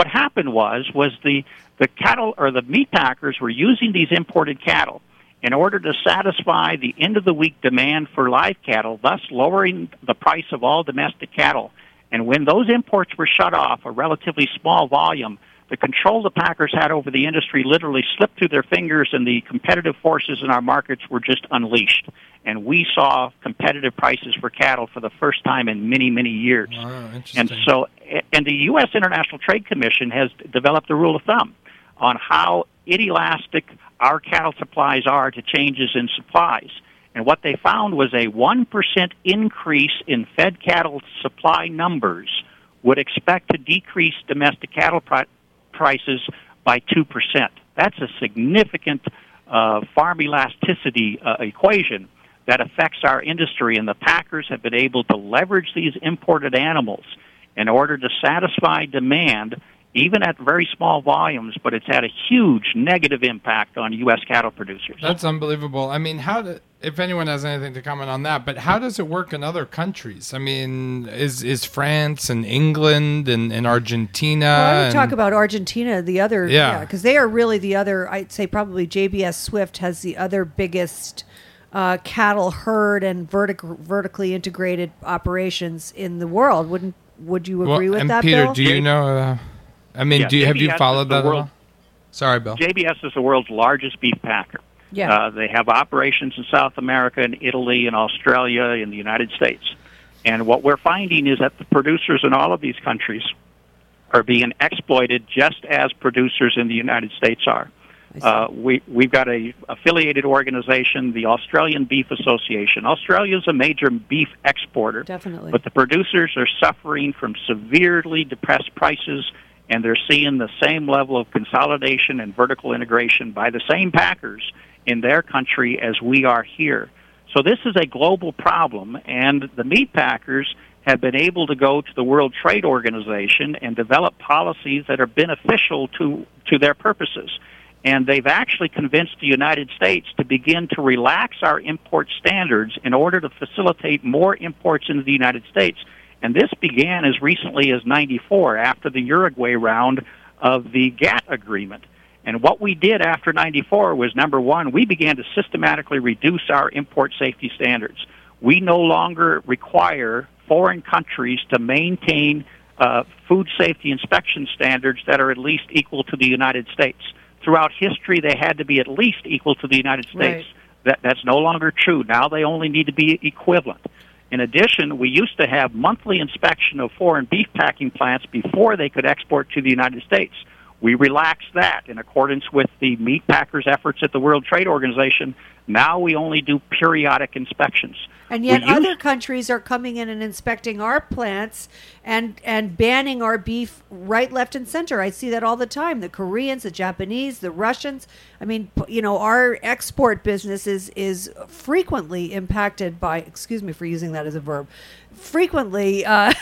What happened was was the the cattle or the meat packers were using these imported cattle in order to satisfy the end of the week demand for live cattle, thus lowering the price of all domestic cattle. And when those imports were shut off, a relatively small volume, the control the packers had over the industry literally slipped through their fingers, and the competitive forces in our markets were just unleashed. And we saw competitive prices for cattle for the first time in many, many years. Wow, and so, and the U.S. International Trade Commission has developed a rule of thumb on how inelastic our cattle supplies are to changes in supplies. And what they found was a 1% increase in fed cattle supply numbers would expect to decrease domestic cattle prices by 2%. That's a significant uh, farm elasticity uh, equation that affects our industry, and the packers have been able to leverage these imported animals in order to satisfy demand even at very small volumes, but it's had a huge negative impact on U.S. cattle producers. That's unbelievable. I mean, how do, if anyone has anything to comment on that, but how does it work in other countries? I mean, is is France and England and, and Argentina? Well, I would talk about Argentina, the other, yeah, because yeah, they are really the other. I'd say probably JBS Swift has the other biggest. Uh, cattle herd and vertic- vertically integrated operations in the world. Wouldn't would you agree well, with and that, Peter, Bill? do you know? Uh, I mean, yeah, do you, have you followed that world, Sorry, Bill. JBS is the world's largest beef packer. Yeah. Uh, they have operations in South America, in Italy, in Australia, in the United States. And what we're finding is that the producers in all of these countries are being exploited just as producers in the United States are. Uh, we, we've got a affiliated organization, the Australian Beef Association. Australia is a major beef exporter. Definitely. But the producers are suffering from severely depressed prices and they're seeing the same level of consolidation and vertical integration by the same packers in their country as we are here. So this is a global problem, and the meat packers have been able to go to the World Trade Organization and develop policies that are beneficial to, to their purposes. And they've actually convinced the United States to begin to relax our import standards in order to facilitate more imports into the United States. And this began as recently as 94 after the Uruguay round of the GATT agreement. And what we did after 94 was number one, we began to systematically reduce our import safety standards. We no longer require foreign countries to maintain uh, food safety inspection standards that are at least equal to the United States. Throughout history, they had to be at least equal to the United States. Right. That, that's no longer true. Now they only need to be equivalent. In addition, we used to have monthly inspection of foreign beef packing plants before they could export to the United States. We relaxed that in accordance with the meat packers' efforts at the World Trade Organization. Now we only do periodic inspections. And yet, other countries are coming in and inspecting our plants and and banning our beef right, left, and center. I see that all the time. The Koreans, the Japanese, the Russians. I mean, you know, our export business is is frequently impacted by. Excuse me for using that as a verb. Frequently. Uh,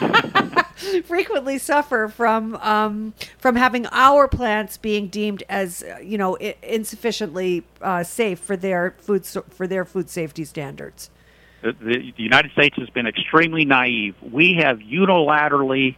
frequently suffer from um, from having our plants being deemed as you know insufficiently uh, safe for their food for their food safety standards. The, the, the United States has been extremely naive. We have unilaterally,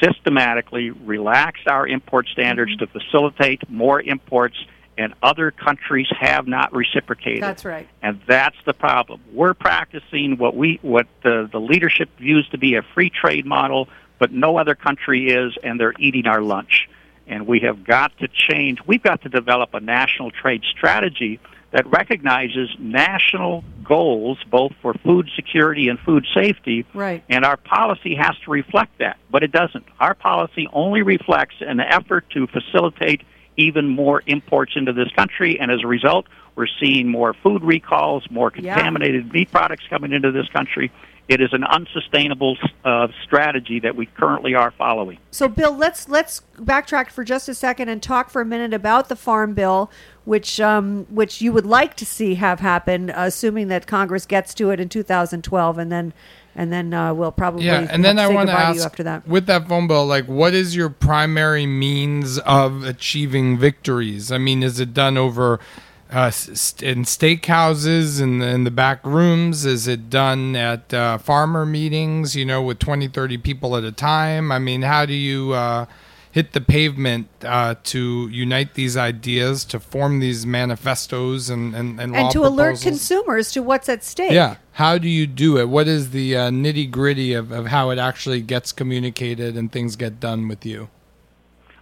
systematically relaxed our import standards mm-hmm. to facilitate more imports and other countries have not reciprocated. That's right. And that's the problem. We're practicing what we what the, the leadership views to be a free trade model but no other country is, and they're eating our lunch. And we have got to change. We've got to develop a national trade strategy that recognizes national goals both for food security and food safety. Right. And our policy has to reflect that, but it doesn't. Our policy only reflects an effort to facilitate even more imports into this country, and as a result, we're seeing more food recalls, more contaminated yeah. meat products coming into this country, it is an unsustainable uh, strategy that we currently are following. So, Bill, let's let's backtrack for just a second and talk for a minute about the Farm Bill, which um, which you would like to see have happen, assuming that Congress gets to it in 2012, and then and then uh, we'll probably yeah. And then I want to ask after that. with that phone bill, like, what is your primary means of achieving victories? I mean, is it done over uh, in steakhouses and in, in, the back rooms? Is it done at uh, farmer meetings, you know, with 20, 30 people at a time? I mean, how do you uh, hit the pavement uh, to unite these ideas, to form these manifestos and, and, and, and to proposals? alert consumers to what's at stake? Yeah. How do you do it? What is the uh, nitty gritty of, of how it actually gets communicated and things get done with you?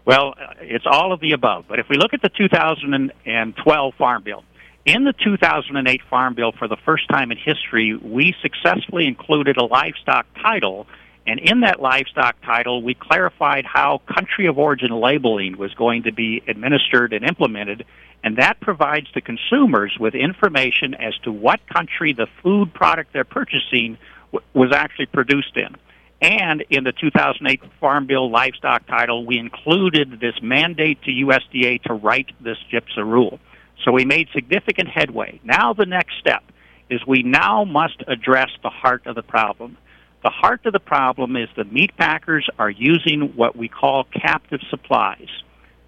Well, it's all of the above. But if we look at the 2012 Farm Bill, in the 2008 Farm Bill, for the first time in history, we successfully included a livestock title. And in that livestock title, we clarified how country of origin labeling was going to be administered and implemented. And that provides the consumers with information as to what country the food product they're purchasing w- was actually produced in. And in the 2008 Farm Bill livestock title, we included this mandate to USDA to write this GIPSA rule. So we made significant headway. Now the next step is we now must address the heart of the problem. The heart of the problem is the meat packers are using what we call captive supplies.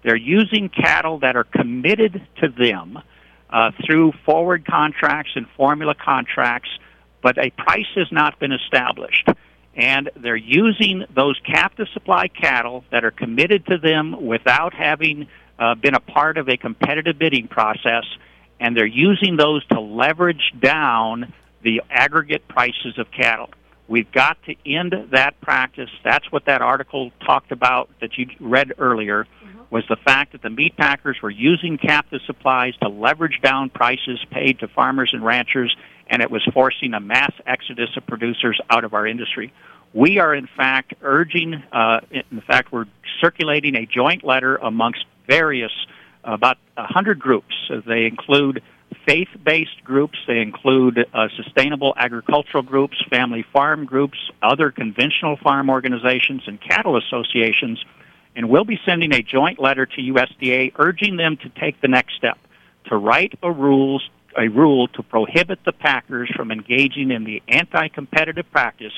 They're using cattle that are committed to them uh, through forward contracts and formula contracts, but a price has not been established and they're using those captive supply cattle that are committed to them without having uh, been a part of a competitive bidding process, and they're using those to leverage down the aggregate prices of cattle. We've got to end that practice. That's what that article talked about that you read earlier. Mm-hmm. Was the fact that the meat packers were using captive supplies to leverage down prices paid to farmers and ranchers and it was forcing a mass exodus of producers out of our industry. We are, in fact, urging, uh, in fact, we're circulating a joint letter amongst various, about 100 groups. They include faith based groups, they include uh, sustainable agricultural groups, family farm groups, other conventional farm organizations, and cattle associations. And we'll be sending a joint letter to USDA urging them to take the next step to write a rules a rule to prohibit the packers from engaging in the anti-competitive practice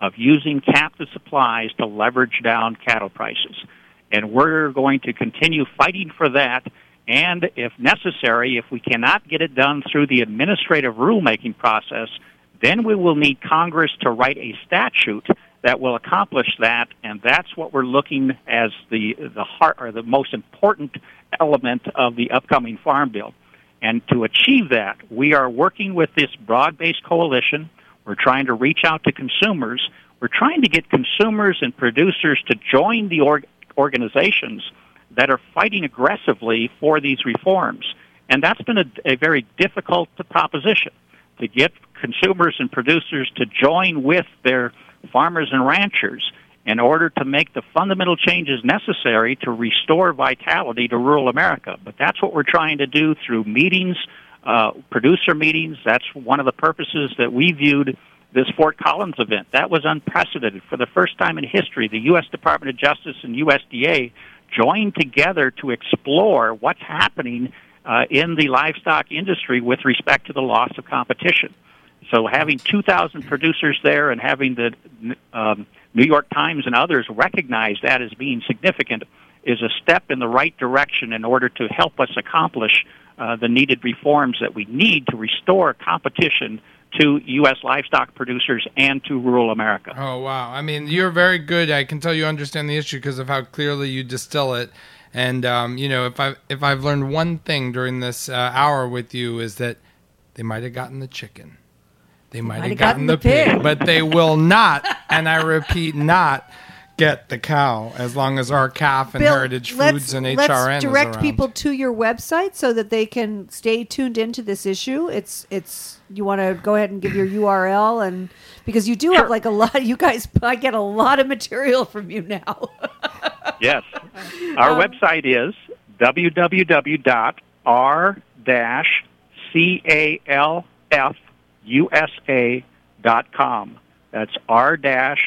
of using captive supplies to leverage down cattle prices. And we're going to continue fighting for that. And if necessary, if we cannot get it done through the administrative rulemaking process, then we will need Congress to write a statute that will accomplish that. And that's what we're looking as the, the heart or the most important element of the upcoming farm bill. And to achieve that, we are working with this broad based coalition. We're trying to reach out to consumers. We're trying to get consumers and producers to join the org- organizations that are fighting aggressively for these reforms. And that's been a, a very difficult proposition to get consumers and producers to join with their farmers and ranchers in order to make the fundamental changes necessary to restore vitality to rural America. But that's what we're trying to do through meetings, uh, producer meetings. That's one of the purposes that we viewed this Fort Collins event. That was unprecedented. For the first time in history, the U.S. Department of Justice and USDA joined together to explore what's happening uh, in the livestock industry with respect to the loss of competition. So having 2,000 producers there and having the um, New York Times and others recognize that as being significant is a step in the right direction in order to help us accomplish uh, the needed reforms that we need to restore competition to U.S. livestock producers and to rural America. Oh, wow. I mean, you're very good. I can tell you understand the issue because of how clearly you distill it. And, um, you know, if, I, if I've learned one thing during this uh, hour with you is that they might have gotten the chicken they might have gotten, gotten, the pig, pig, but they will not, and I repeat, not get the cow as long as R-CALF and Bill, heritage foods and HRN. let's HRN direct people to your website so that they can stay tuned into this issue. It's it's you want to go ahead and give your URL and because you do sure. have like a lot. You guys, I get a lot of material from you now. yes, our um, website is www.r-calf usa.com. That's r-calf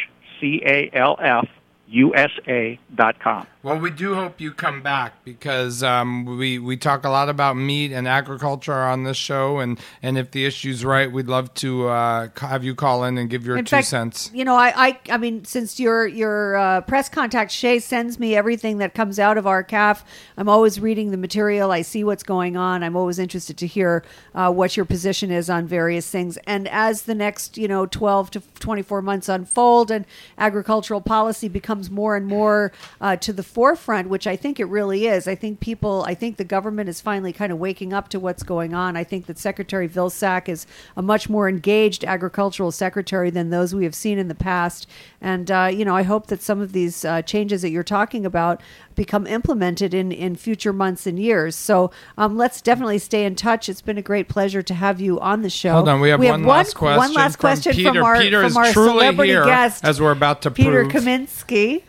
usa.com. Well, we do hope you come back because um, we we talk a lot about meat and agriculture on this show, and and if the issue's right, we'd love to uh, have you call in and give your In two fact, cents. You know, I, I, I mean, since your your uh, press contact Shay sends me everything that comes out of R-CALF, I'm always reading the material. I see what's going on. I'm always interested to hear uh, what your position is on various things. And as the next, you know, 12 to 24 months unfold, and agricultural policy becomes more and more uh, to the forefront, which I think it really is. I think people, I think the government is finally kind of waking up to what's going on. I think that Secretary Vilsack is a much more engaged agricultural secretary than those we have seen in the past. And, uh, you know, I hope that some of these uh, changes that you're talking about become implemented in, in future months and years. So um, let's definitely stay in touch. It's been a great pleasure to have you on the show. Hold on, we have, one, last question. One last from question Peter. from our, Peter from is our truly celebrity guest, as we're about to Peter prove. Kaminsky,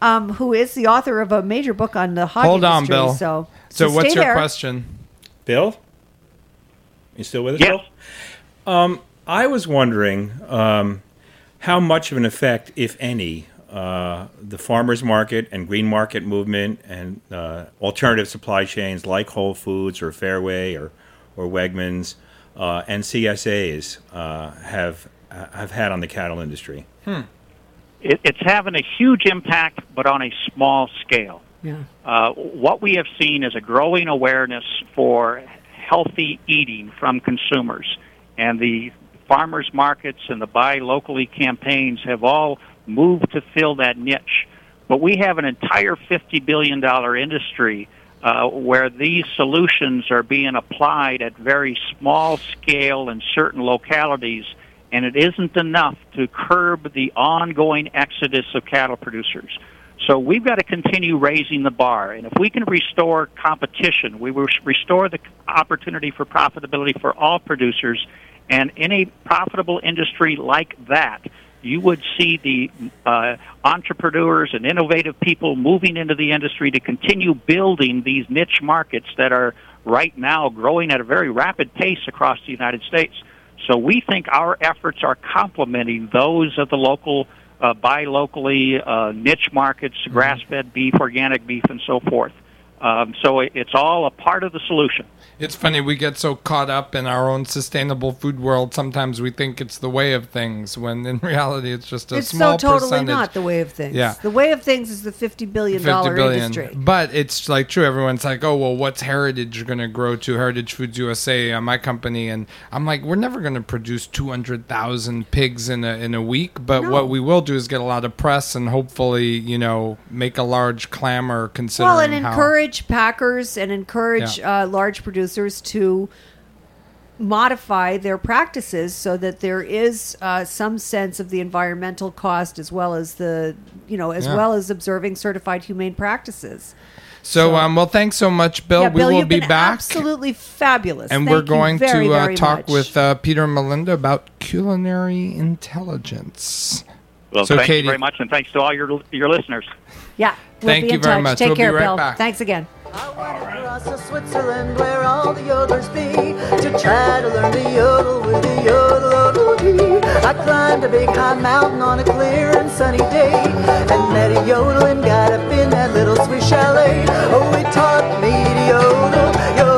um, who is the author of a major book on the hog Hold on, industry. Bill. So, So, what's stay your there. question? Bill? You still with us, Yes. Bill? Um, I was wondering um, how much of an effect, if any, uh, the farmers market and green market movement and uh, alternative supply chains like Whole Foods or Fairway or, or Wegmans uh, and CSAs uh, have have had on the cattle industry. It, it's having a huge impact, but on a small scale. Yeah. Uh, what we have seen is a growing awareness for healthy eating from consumers, and the farmers markets and the buy locally campaigns have all moved to fill that niche. But we have an entire $50 billion industry uh, where these solutions are being applied at very small scale in certain localities, and it isn't enough to curb the ongoing exodus of cattle producers. So we've got to continue raising the bar. And if we can restore competition, we will restore the opportunity for profitability for all producers. And in a profitable industry like that, you would see the uh, entrepreneurs and innovative people moving into the industry to continue building these niche markets that are right now growing at a very rapid pace across the United States. So we think our efforts are complementing those of the local, uh, buy locally, uh, niche markets, grass fed beef, organic beef, and so forth. Um, so it's all a part of the solution. It's funny, we get so caught up in our own sustainable food world. Sometimes we think it's the way of things, when in reality it's just a It's small so totally percentage. not the way of things. Yeah. The way of things is the fifty billion 50 dollar billion. industry. But it's like true. Everyone's like, oh, well, what's Heritage going to grow to? Heritage Foods USA, uh, my company. And I'm like, we're never going to produce 200,000 pigs in a, in a week. But No. what we will do is get a lot of press and hopefully, you know, make a large clamor considering Well, and how- encourage packers and encourage Yeah. uh, large producers to modify their practices so that there is uh, some sense of the environmental cost as well as the you know as Yeah. well as observing certified humane practices. So, So- um, well, thanks so much, Bill. yeah, we Bill, will you've be been back. absolutely fabulous, And Thank we're you going very, to uh, talk much. with uh, Peter and Melinda about culinary intelligence. Well, So, thank Katie- you very much, and thanks to all your your listeners. Yeah. We'll Thank be you in very touch. much. Take We'll be care, right Bill. back. Thanks again. I went across to Switzerland where all the yodelers be to try to learn to yodel with the yodel. I climbed a big high mountain on a clear and sunny day and met a yodeling guy up in that little Swiss chalet. Oh, he taught me to yodel, yodel.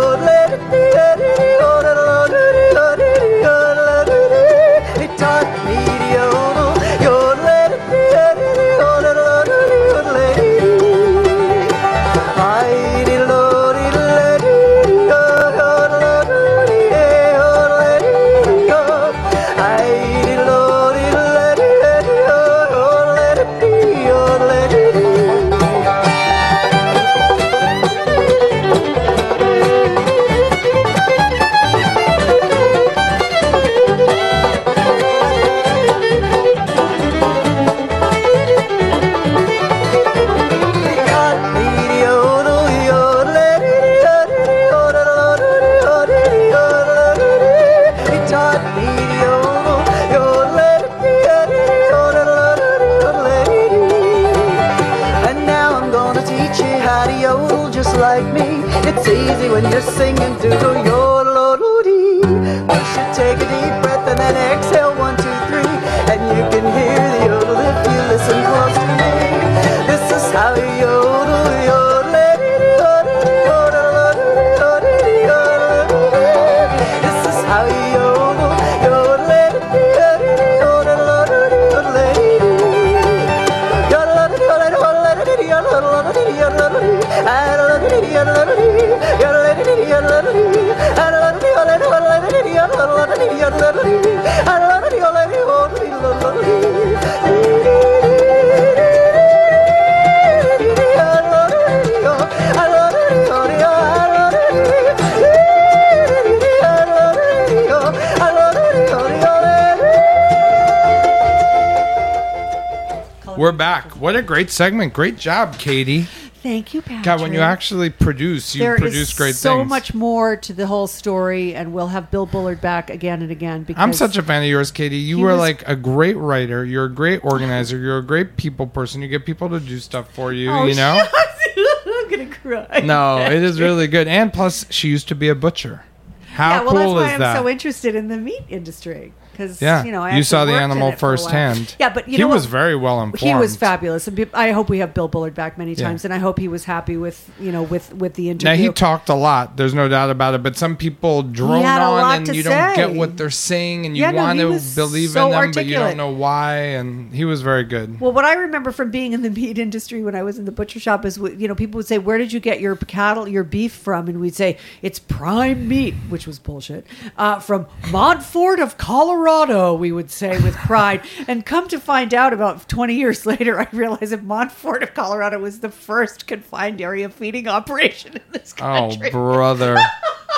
Great segment. Great job, Katie. Thank you, Patrick. God, when you actually produce, you There produce great so things. So much more to the whole story, and we'll have Bill Bullard back again and again. Because I'm such a fan of yours, Katie. You were was- like a great writer. You're a great organizer. You're a great people person. You get people to do stuff for you. Oh, you know? I'm gonna cry. no, it is really good. And plus, she used to be a butcher. How yeah, well, cool that's why is I'm that? so interested in the meat industry because yeah, you know I you saw the animal it for a while. firsthand. Yeah, but you he know was what? very well informed. He was fabulous, and I hope we have Bill Bullard back many Yeah. times, and I hope he was happy with you know with with the interview. Now he talked a lot. There's no doubt about it. But some people drone on, and you don't get what they're saying, and you Yeah, want he to believe so in them, but you don't know why. And he was very good. Well, what I remember from being in the meat industry when I was in the butcher shop is, you know, people would say, "Where did you get your cattle, your beef from?" And we'd say, "It's prime meat," which was bullshit. Uh, from Monfort of Colorado, we would say with pride. and come to find out, about twenty years later, I realized that Monfort of Colorado was the first confined area feeding operation in this country. Oh, brother.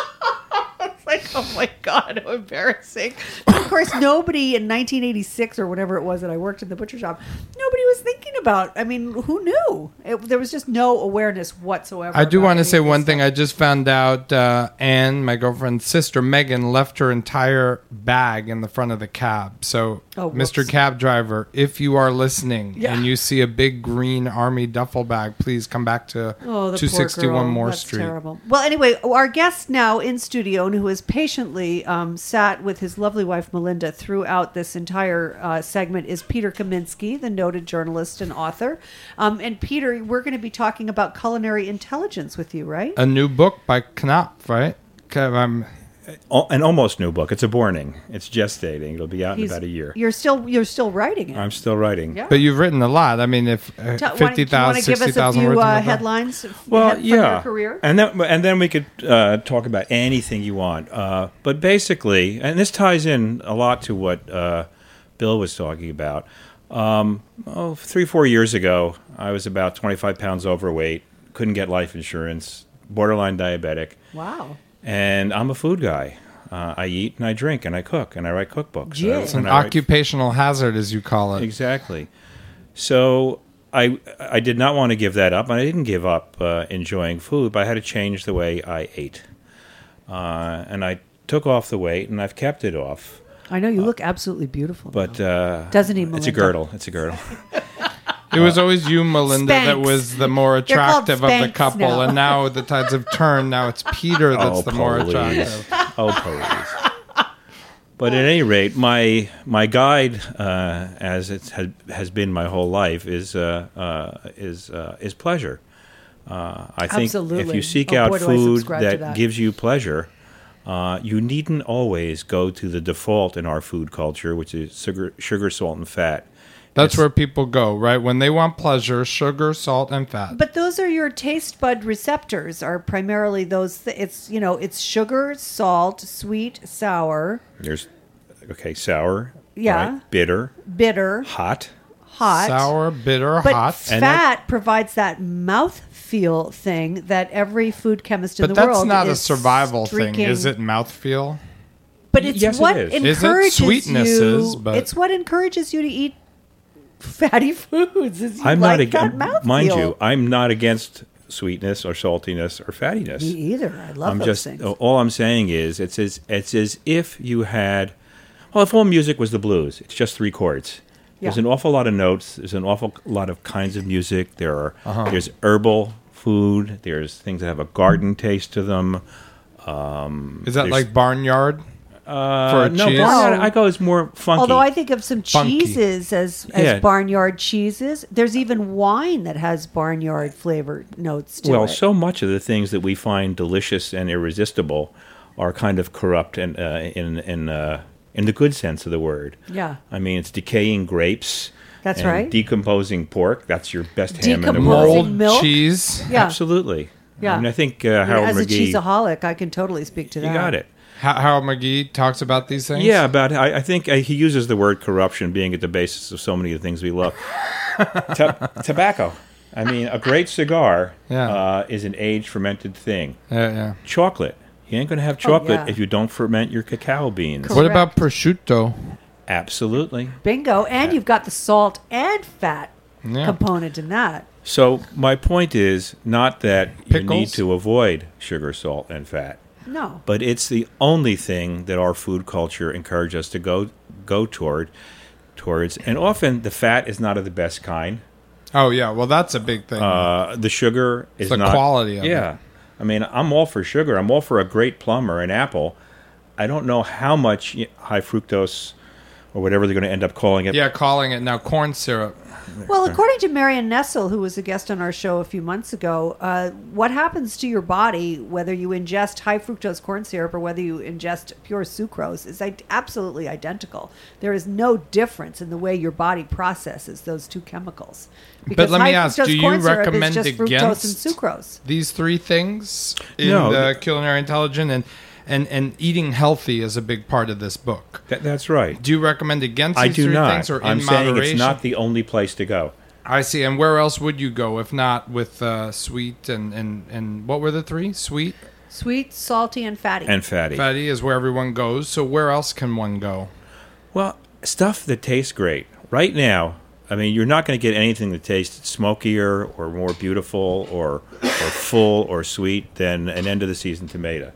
Like, oh my god, how embarrassing! But of course, nobody in 1986 or whatever it was that I worked in the butcher shop, nobody was thinking about. I mean, who knew? It, there was just no awareness whatsoever. I do want to say one thing. I just found out uh, Anne, my girlfriend's sister, Megan, left her entire bag in the front of the cab. So, Oh, Mr. Cab Driver, if you are listening Yeah. and you see a big green army duffel bag, please come back to Oh, 261 poor girl. Moore That's Street. Terrible. Well, anyway, our guest now in studio, and who has patiently um, sat with his lovely wife Melinda throughout this entire uh, segment, is Peter Kaminsky, the noted journalist and author. Um, and Peter, we're going to be talking about culinary intelligence with you, right? A new book by Knopf, right? Um, An almost new book. It's a borning. It's gestating. It'll be out in about a year. You're still you're still writing it. I'm still writing. Yeah. but you've written a lot. I mean, if uh, Ta- why don't- do you 50,000, want to give us a 60,000 few words uh, headlines? Well, head- from yeah, your career. and then and then we could uh, talk about anything you want. Uh, but basically, and this ties in a lot to what uh, Bill was talking about. Um, oh, three four years ago, I was about 25 pounds overweight, couldn't get life insurance, borderline diabetic, Wow. And I'm a food guy. Uh, I eat and I drink and I cook and I write cookbooks. Yeah. It's It's an and I write- occupational hazard, as you call it. Exactly. So I I did not want to give that up, and I didn't give up uh, enjoying food, but I had to change the way I ate, uh, and I took off the weight, and I've kept it off. I know you look absolutely beautiful. But now. uh, Doesn't he, It's a girdle. It's a girdle. It was always you, Melinda, that was the more attractive of the Spanx couple, now. and now the tides have turned. Now it's Peter that's Oh, the more please. attractive. oh, please. But at any rate, my my guide, uh, as it has, has been my whole life, is uh, uh, is uh, is pleasure. Uh, I think if you seek Oh, out boy, food that, that. gives you pleasure, uh, you needn't always go to the default in our food culture, which is sugar, sugar, salt, and fat. That's It's- where people go, right? When they want pleasure, sugar, salt, and fat. But those are your taste bud receptors. Are primarily those. Th- it's you know it's sugar, salt, sweet, sour, There's okay, sour, Yeah. right, bitter, bitter, hot. hot, Sour, bitter, But hot. And fat provides that mouth feel thing that every food chemist in the world. But the that's world not a survival streaking. thing, is it? Mouth feel. But it's Yes, it what is. Is it? encourages Sweetnesses, you. but- It's what encourages you to eat fatty foods. Is you I'm like not against, mouthfeel. mind you, I'm not against sweetness or saltiness or fattiness. Me either. I love I'm those just things. all I'm saying is it's as it's as if you had well, if all music was the blues, it's just three chords. There's an awful lot of notes. There's an awful lot of kinds of music. There are Uh-huh. there's herbal food. There's things that have a garden taste to them. Is that like barnyard? Uh, For a no, cheese? barnyard, No. I go as more funky. Although I think of some Funky. cheeses as, as Yeah. barnyard cheeses. There's even wine that has barnyard flavored notes to it. well, it. so much of the things that we find delicious and irresistible are kind of corrupt and uh, in in uh, in the good sense of the word. Yeah. I mean, it's decaying grapes. That's and right. Decomposing pork. That's your best ham in the Decomposing world. Mold, milk? cheese. yeah. Absolutely. Yeah. I mean, I think uh, Harold as a McGee. cheeseaholic, I can totally speak to that. you got it. How, Harold McGee talks about these things. Yeah, about I, I think uh, he uses the word corruption being at the basis of so many of the things we love. Ta- tobacco. I mean, a great cigar Yeah. uh, is an aged fermented thing. yeah, yeah. Chocolate. You ain't going to have chocolate Oh, yeah. if you don't ferment your cacao beans. Correct. What about prosciutto? Absolutely. Bingo. And you've got the salt and fat Yeah. component in that. So my point is not that you need to avoid sugar, salt, and fat, No. but it's the only thing that our food culture encourages us to go go toward towards. And often the fat is not of the best kind. Oh yeah, well that's a big thing. Uh, the sugar is the not quality of it. yeah. I mean, I'm all for sugar. I'm all for a great plum or an apple. I don't know how much high fructose or whatever they're going to end up calling it. yeah, calling it now corn syrup. Well, according to Marion Nestle, who was a guest on our show a few months ago, uh, what happens to your body, whether you ingest high fructose corn syrup or whether you ingest pure sucrose, is i- absolutely identical. There is no difference in the way your body processes those two chemicals. Because let me ask, do you corn syrup is recommend just fructose against- and sucrose? These three things in No. the culinary intelligence and, and and eating healthy is a big part of this book. That, that's right. Do you recommend against I these do three not. things or in I'm saying moderation? it's not the only place to go. I see. And where else would you go if not with uh, sweet and, and and what were the three? Sweet, Sweet, salty, and fatty. And fatty. fatty is where everyone goes. So where else can one go? Well, stuff that tastes great. Right now, I mean, you're not going to get anything that tastes smokier or more beautiful or or full or sweet than an end of the season tomato.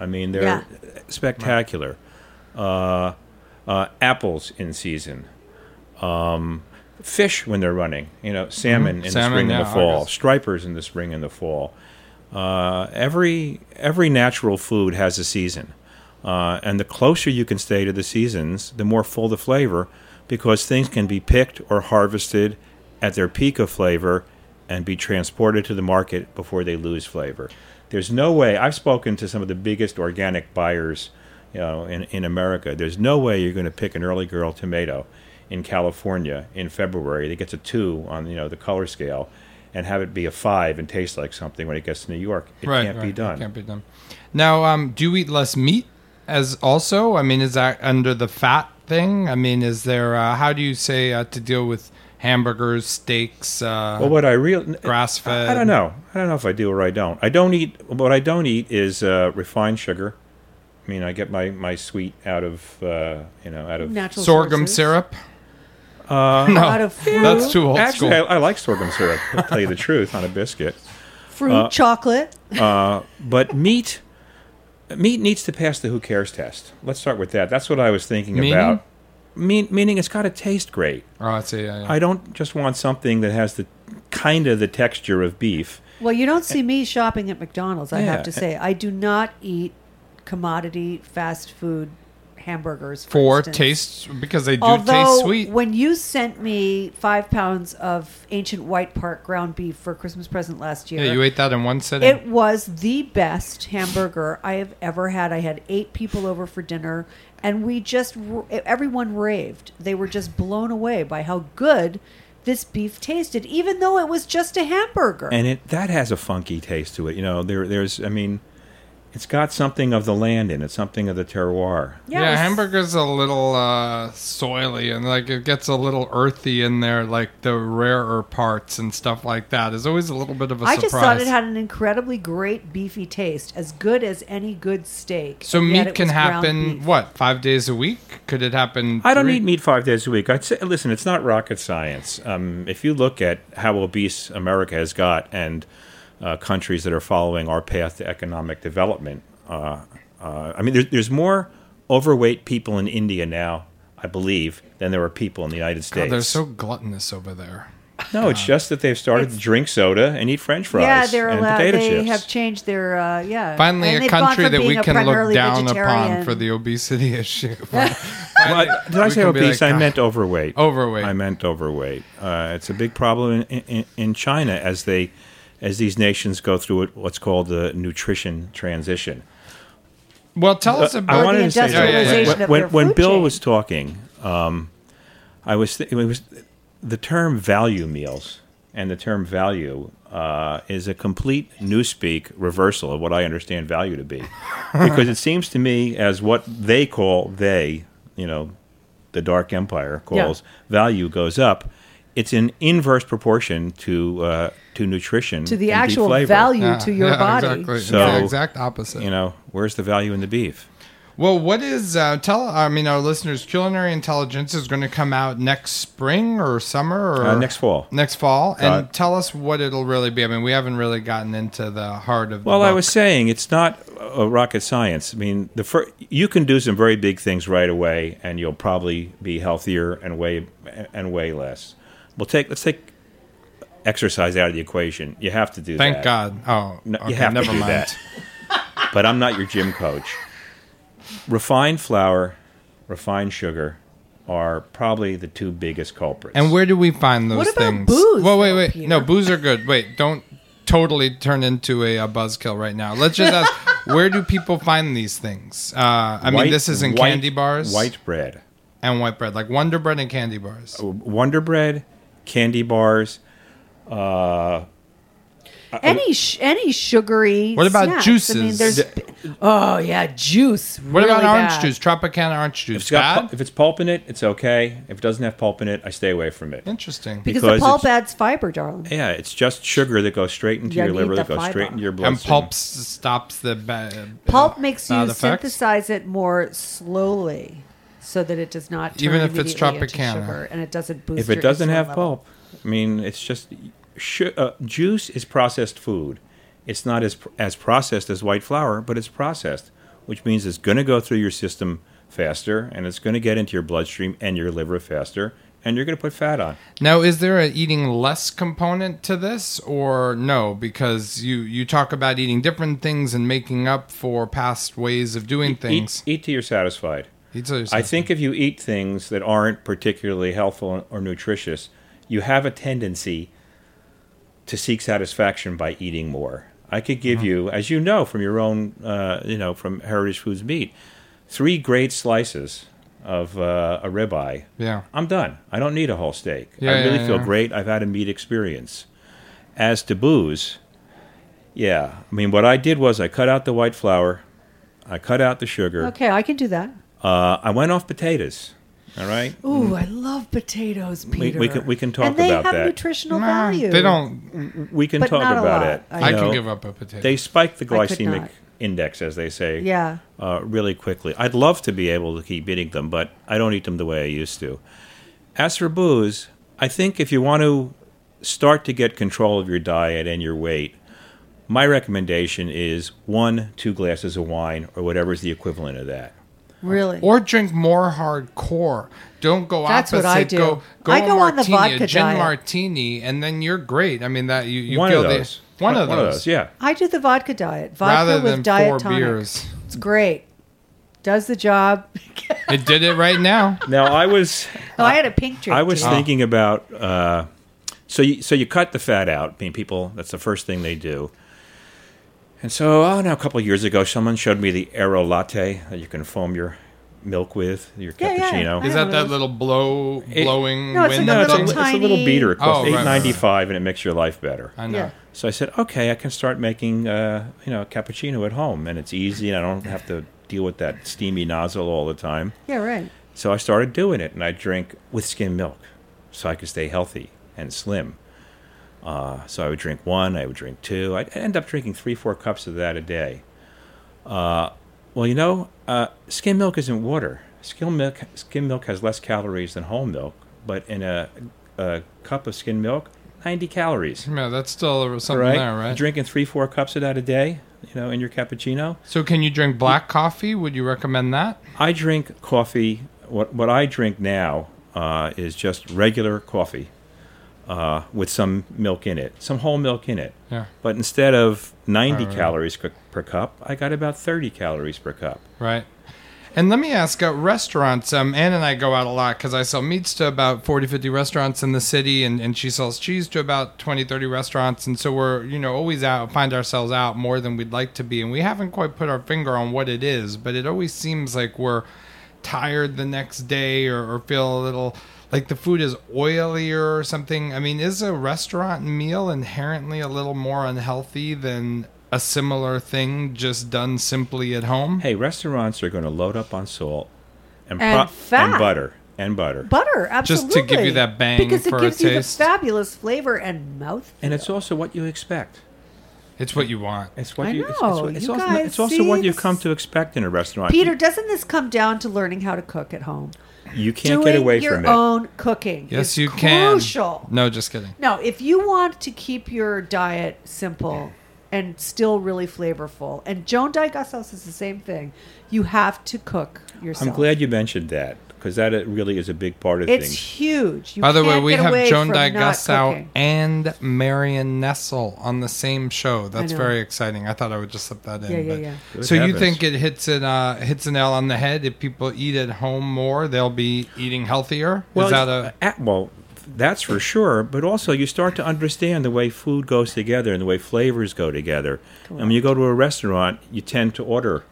I mean, they're Yeah. spectacular. Uh, uh, apples in season. Um, fish when they're running. You know, salmon in the spring yeah, and the fall. August. Stripers in the spring and the fall. Uh, every every natural food has a season. Uh, and the closer you can stay to the seasons, the more full the flavor, because things can be picked or harvested at their peak of flavor and be transported to the market before they lose flavor. There's no way. I've spoken to some of the biggest organic buyers, you know, in, in America. There's no way you're going to pick an early girl tomato in California in February that gets a two on you know the color scale, and have it be a five and taste like something when it gets to New York. It right, can't be right, done. Can't be done. Now, um, do you eat less meat as also? I mean, is that under the fat thing? I mean, is there? Uh, how do you say uh, to deal with hamburgers, steaks? Uh, Well, what I real Grass-fed. I, I don't know. I don't know if I do or I don't. I don't eat. What I don't eat is uh, refined sugar. I mean, I get my, my sweet out of uh, you know out of Natural sorghum sources. syrup? Uh, no, Out of fruit. that's too old Actually, I, school. I like sorghum syrup. To tell you the truth, on a biscuit. Fruit, Uh, chocolate. Uh, but meat, meat needs to pass the who cares test. Let's start with that. That's what I was thinking Meaning? about. Mean, meaning it's got to taste great. oh, I see. Yeah, yeah. I don't just want something that has the kind of the texture of beef. Well, you don't see me shopping at McDonald's, I Yeah. have to say. I do not eat commodity fast food hamburgers for, For taste because they do Although, taste sweet. when you sent me five pounds of ancient White Park ground beef for Christmas present last year, yeah, you ate that in one sitting. it was the best hamburger I have ever had. I had eight people over for dinner, and we just everyone raved. They were just blown away by how good this beef tasted, even though it was just a hamburger. and it that has a funky taste to it. You know, there there's I mean, it's got something of the land in it, something of the terroir. yeah, it was- hamburger's a little uh, soily and like it gets a little earthy in there, like the rarer parts and stuff like that. There's always a little bit of a I surprise. just thought it had an incredibly great beefy taste, as good as any good steak. so meat can happen what five days a week? Could it happen? I don't three- eat meat five days a week. I'd say, listen, it's not rocket science. Um, if you look at how obese America has got and uh, countries that are following our path to economic development, uh, uh, I mean, there's, there's more overweight people in India now, I believe, than there are people in the United God, States. they're so gluttonous over there. no, it's just that they've started to drink soda and eat French fries Yeah, they're and allowed. potato They chips. have changed their uh, yeah. Finally, And a country that we can look primarily down upon for the obesity issue. Well, did I say obese? like, I meant overweight. Overweight. I meant overweight. Uh, it's a big problem in, in, in China as they, as these nations go through what's called the nutrition transition. well, tell us Uh, about I wanted the to say industrialization when, of when, when Bill chain. was talking, um, I was th- it was the term value meals and the term value uh, is a complete newspeak reversal of what I understand value to be, because it seems to me as what they call they, you know, the Dark Empire calls value goes up. It's in inverse proportion to uh, to nutrition to the and actual flavor. value Yeah, to your yeah, body. Exactly. So- yeah, exact opposite. You know, where's the value in the beef? Well, what is uh, tell? I mean, our listeners, culinary intelligence is going to come out next spring or summer or Uh, next fall. Next fall, and Uh, tell us what it'll really be. I mean, we haven't really gotten into the heart of. Well, the I was saying it's not uh, rocket science. I mean, the fir- you can do some very big things right away, and you'll probably be healthier and weigh and weigh less. We'll take let's take exercise out of the equation. You have to do that. Thank that. God. Oh, No, okay, you have never to do mind. that. but I'm not your gym coach. Refined flour, refined sugar are probably the two biggest culprits. And where do we find those What about things? booze, Well, wait, though, wait. Peter? No, booze are good. Wait, don't totally turn into a, a buzzkill right now. Let's just ask, where do people find these things? Uh, I mean, this is in white- candy bars, white bread, and white bread, like Wonder Bread and candy bars. Wonder Bread, candy bars. Uh, any sh- any sugary. What about snacks. juices? I mean, there's. Oh yeah, juice. What about orange bad. juice? Tropicana orange juice. it's got Bad? if it's pulp in it, it's okay. If it doesn't have pulp in it, I stay away from it. Interesting. Because, because the pulp adds fiber, darling. Yeah, it's just sugar that goes straight into You your liver, that goes fiber. straight into your blood. And pulp stops the bad. Pulp makes you bad effects? synthesize it more slowly, so that it does not turn Even if it's immediately Tropicana. sugar, and it doesn't boost. if it your doesn't have level. pulp, I mean, it's just sh- uh, juice is processed food. It's not as as processed as white flour, but it's processed, which means it's going to go through your system faster, and it's going to get into your bloodstream and your liver faster, and you're going to put fat on. Now, is there a eating less component to this, or no? Because you you talk about eating different things and making up for past ways of doing things. Eat, eat till you're satisfied. Eat till you're I think if you eat things that aren't particularly helpful or nutritious, you have a tendency to seek satisfaction by eating more. I could give you, as you know from your own, uh, you know, from Heritage Foods Meat, three great slices of uh, a ribeye. Yeah. I'm done. I don't need a whole steak. Yeah, I really yeah, feel yeah. great. I've had a meat experience. As to booze, yeah. I mean, what I did was I cut out the white flour, I cut out the sugar. Okay, I can do that. Uh, I went off potatoes. All right. Ooh, I love potatoes, We- Peter. we can- we can talk and they about have that. nutritional Nah, value. They don't. We can But talk not a about lot. it. I I You can know, give up a potato. They spike the I could glycemic not. index, as they say, Yeah. uh, really quickly. I'd love to be able to keep eating them, but I don't eat them the way I used to. As for booze, I think if you want to start to get control of your diet and your weight, my recommendation is one, two glasses of wine, or whatever is the equivalent of that. Really. or drink more hardcore. Don't go That's opposite. what I do. Go, go I a go on the vodka a gin diet. martini, and then you're great. I mean that you, you one feel of the- those. one of those. yeah. I do the vodka diet. Vodka Rather with than diet four tonic. beers. It's great. Does the job. It did it right now. Now I was Oh, I had a pink drink. I was too. thinking about uh, so you so you cut the fat out. I mean, people that's the first thing they do. And so, oh, now a couple of years ago, someone showed me the Aerolatte that you can foam your milk with your Yeah, yeah. cappuccino. I Is that that little blow It- blowing No, it's wind? like no, a it's a, little it's a little beater. It costs Oh, right, eight right, and it makes your life better. I know. Yeah. So I said, okay, I can start making uh, you know a cappuccino at home, and it's easy, and I don't have to deal with that steamy nozzle all the time. Yeah, right. So I started doing it, and I drink with skim milk, so I could stay healthy and slim. Uh, so I would drink one, I would drink two. I'd end up drinking three, four cups of that a day. Uh, well, you know, uh, skim milk isn't water. Skim milk, skim milk has less calories than whole milk, but in a, a cup of skim milk, 90 calories. Yeah, that's still something right? there, right? Drinking three, four cups of that a day, you know, in your cappuccino. So, can you drink black coffee? Would you recommend that? I drink coffee. What what I drink now uh, is just regular coffee uh, with some milk in it, some whole milk in it. Yeah, But instead of 90 Right. calories per, per cup, I got about 30 calories per cup. right. And let me ask, uh, restaurants, um, Ann and I go out a lot because I sell meats to about 40, 50 restaurants in the city, and, and she sells cheese to about 20, 30 restaurants. And so we're, you know, always out, find ourselves out more than we'd like to be. And we haven't quite put our finger on what it is, but it always seems like we're tired the next day or, or feel a little like the food is oilier or something. I mean, is a restaurant meal inherently a little more unhealthy than a similar thing just done simply at home? Hey, restaurants are going to load up on salt and, And fat. and butter and butter. Butter, absolutely. Just to give you that bang because for it a gives you the fabulous flavor and mouth. and it's also what you expect. It's what you want. It's what I you. know, It's, it's you also, guys it's also see what you've come to expect in a restaurant. Peter, doesn't this come down to learning how to cook at home? You can't Doing get away your from it. Your own cooking. Yes, is you can. Crucial. No, just kidding. No, if you want to keep your diet simple and still really flavorful, and Joan Dye Gussow is the same thing, you have to cook yourself. I'm glad you mentioned that because that really is a big part of it's things. huge. You By the way, we have Joan from not Dye Gussow cooking. and Marion Nestle on the same show. That's very exciting. I thought I would just slip that in. Yeah, yeah, but- yeah. Good So you think it hits it uh, hits a nail on the head? If people eat at home more, they'll be eating healthier. Well, Is that a uh, well, that's for sure. But also, you start to understand the way food goes together and the way flavors go together. And when you go to a restaurant, you tend to order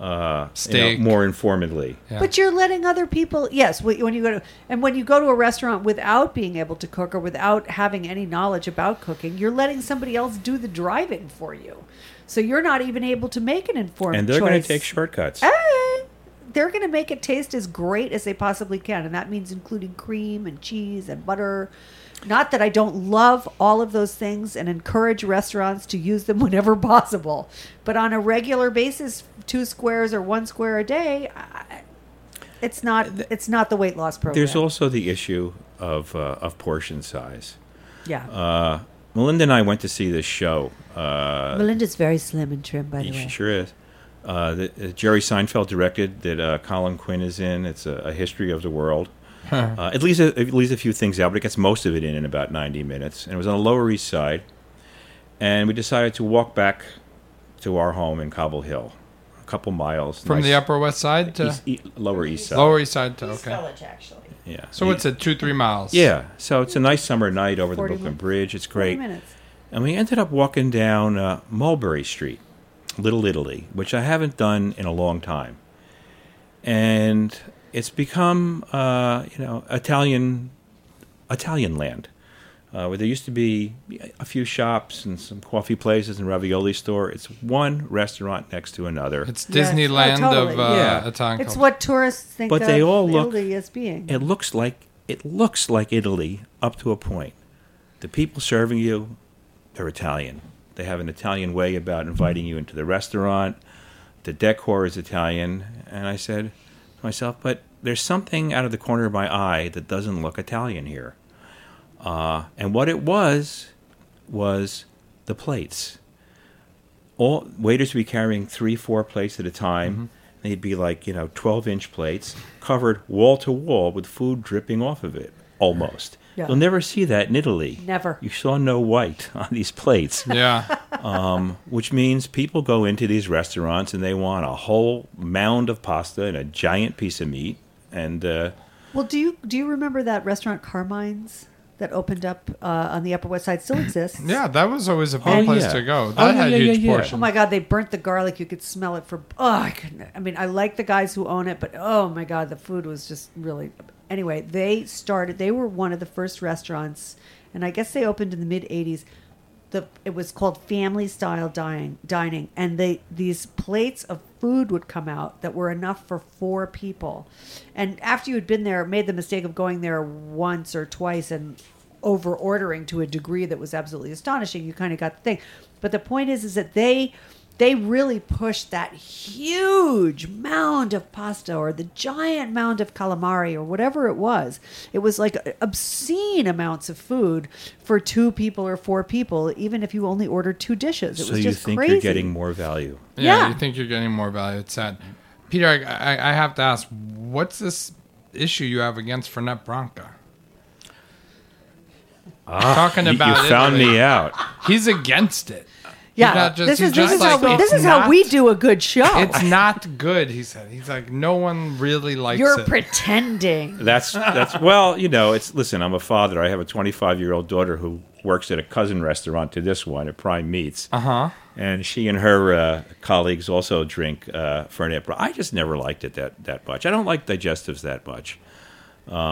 uh, you know, more informally. Yeah. But you're letting other people. Yes, when you go to and when you go to a restaurant without being able to cook or without having any knowledge about cooking, you're letting somebody else do the driving for you. So you're not even able to make an informed And they're going to take shortcuts. Hey, they're going to make it taste as great as they possibly can, and that means including cream and cheese and butter. Not that I don't love all of those things and encourage restaurants to use them whenever possible, but on a regular basis, two squares or one square a day, I, it's not it's not the weight loss program. There's also the issue of uh, of portion size. yeah. Uh, Melinda and I went to see this show. Uh, Melinda's very slim and trim, by the She way. sure is. Uh, that uh, Jerry Seinfeld directed that uh, Colin Quinn is in. It's a, a history of the world. Uh, it leaves a, it leaves a few things out, but it gets most of it in in about ninety minutes. And it was on the Lower East Side, and we decided to walk back to our home in Cobble Hill, a couple miles from nice- the Upper West Side to east, e- Lower East Side. Lower East Side to okay. actually. yeah. So what's it? Two three miles. Yeah. So it's a nice summer night over the Brooklyn minutes. Bridge. It's great. minutes. And we ended up walking down uh, Mulberry Street, Little Italy, which I haven't done in a long time. And it's become, uh, you know, Italian, Italian land, uh, where there used to be a few shops and some coffee places and ravioli store. It's one restaurant next to another. It's Yes. Oh, Disneyland totally. of uh, Yeah. Italian It's culture. what tourists think But of they all look- Italy as being. it looks like it looks like Italy up to a point. The people serving you, they're Italian. They have an Italian way about inviting you into the restaurant. The decor is Italian, and I said to myself, "But there's something out of the corner of my eye that doesn't look Italian here." Uh, and what it was was the plates. All waiters would be carrying three, four plates at a time. They'd be like, you know, 12 inch plates covered wall to wall with food dripping off of it, almost. Yeah. You'll never see that in Italy. Never. You saw no white on these plates, yeah. um, which means people go into these restaurants and they want a whole mound of pasta and a giant piece of meat. And uh, Well, do you do you remember that restaurant Carmine's that opened up uh, on the Upper West Side? Still exists. Yeah, that was always a fun Oh, place yeah. to go. Oh, That yeah, had yeah, huge yeah, yeah. portions. Oh my God, they burnt the garlic. You could smell it for. Oh, I couldn't. I mean, I like the guys who own it, but oh my God, the food was just really. Anyway, they started. They were one of the first restaurants, and I guess they opened in the mid '80s. The it was called family style dining, dining, and they these plates of food would come out that were enough for four people. And after you had been there, made the mistake of going there once or twice and over ordering to a degree that was absolutely astonishing. You kind of got the thing. But the point is, is that they they really pushed that huge mound of pasta or the giant mound of calamari or whatever it was. It was like obscene amounts of food for two people or four people, even if you only ordered two dishes. It so was you just think crazy. you're getting more value. yeah, yeah. you think you're getting more value. It's sad. Peter, I, I, I have to ask, what's this issue you have against Fernet Branca? Ah, Talking You, you about found Italy. me out. He's against it. Yeah, not just- this he's is this just is how like, we, this it's is how we not- do a good show. It's not good, he said. He's like, no one really likes You're it. pretending. That's that's well, you know, it's listen. I'm a father. I have a 25 year old daughter who works at a cousin restaurant to this one at Prime Meats, uh huh. and she and her uh, colleagues also drink uh, Fernet. But I just never liked it that that much. I don't like digestives that much.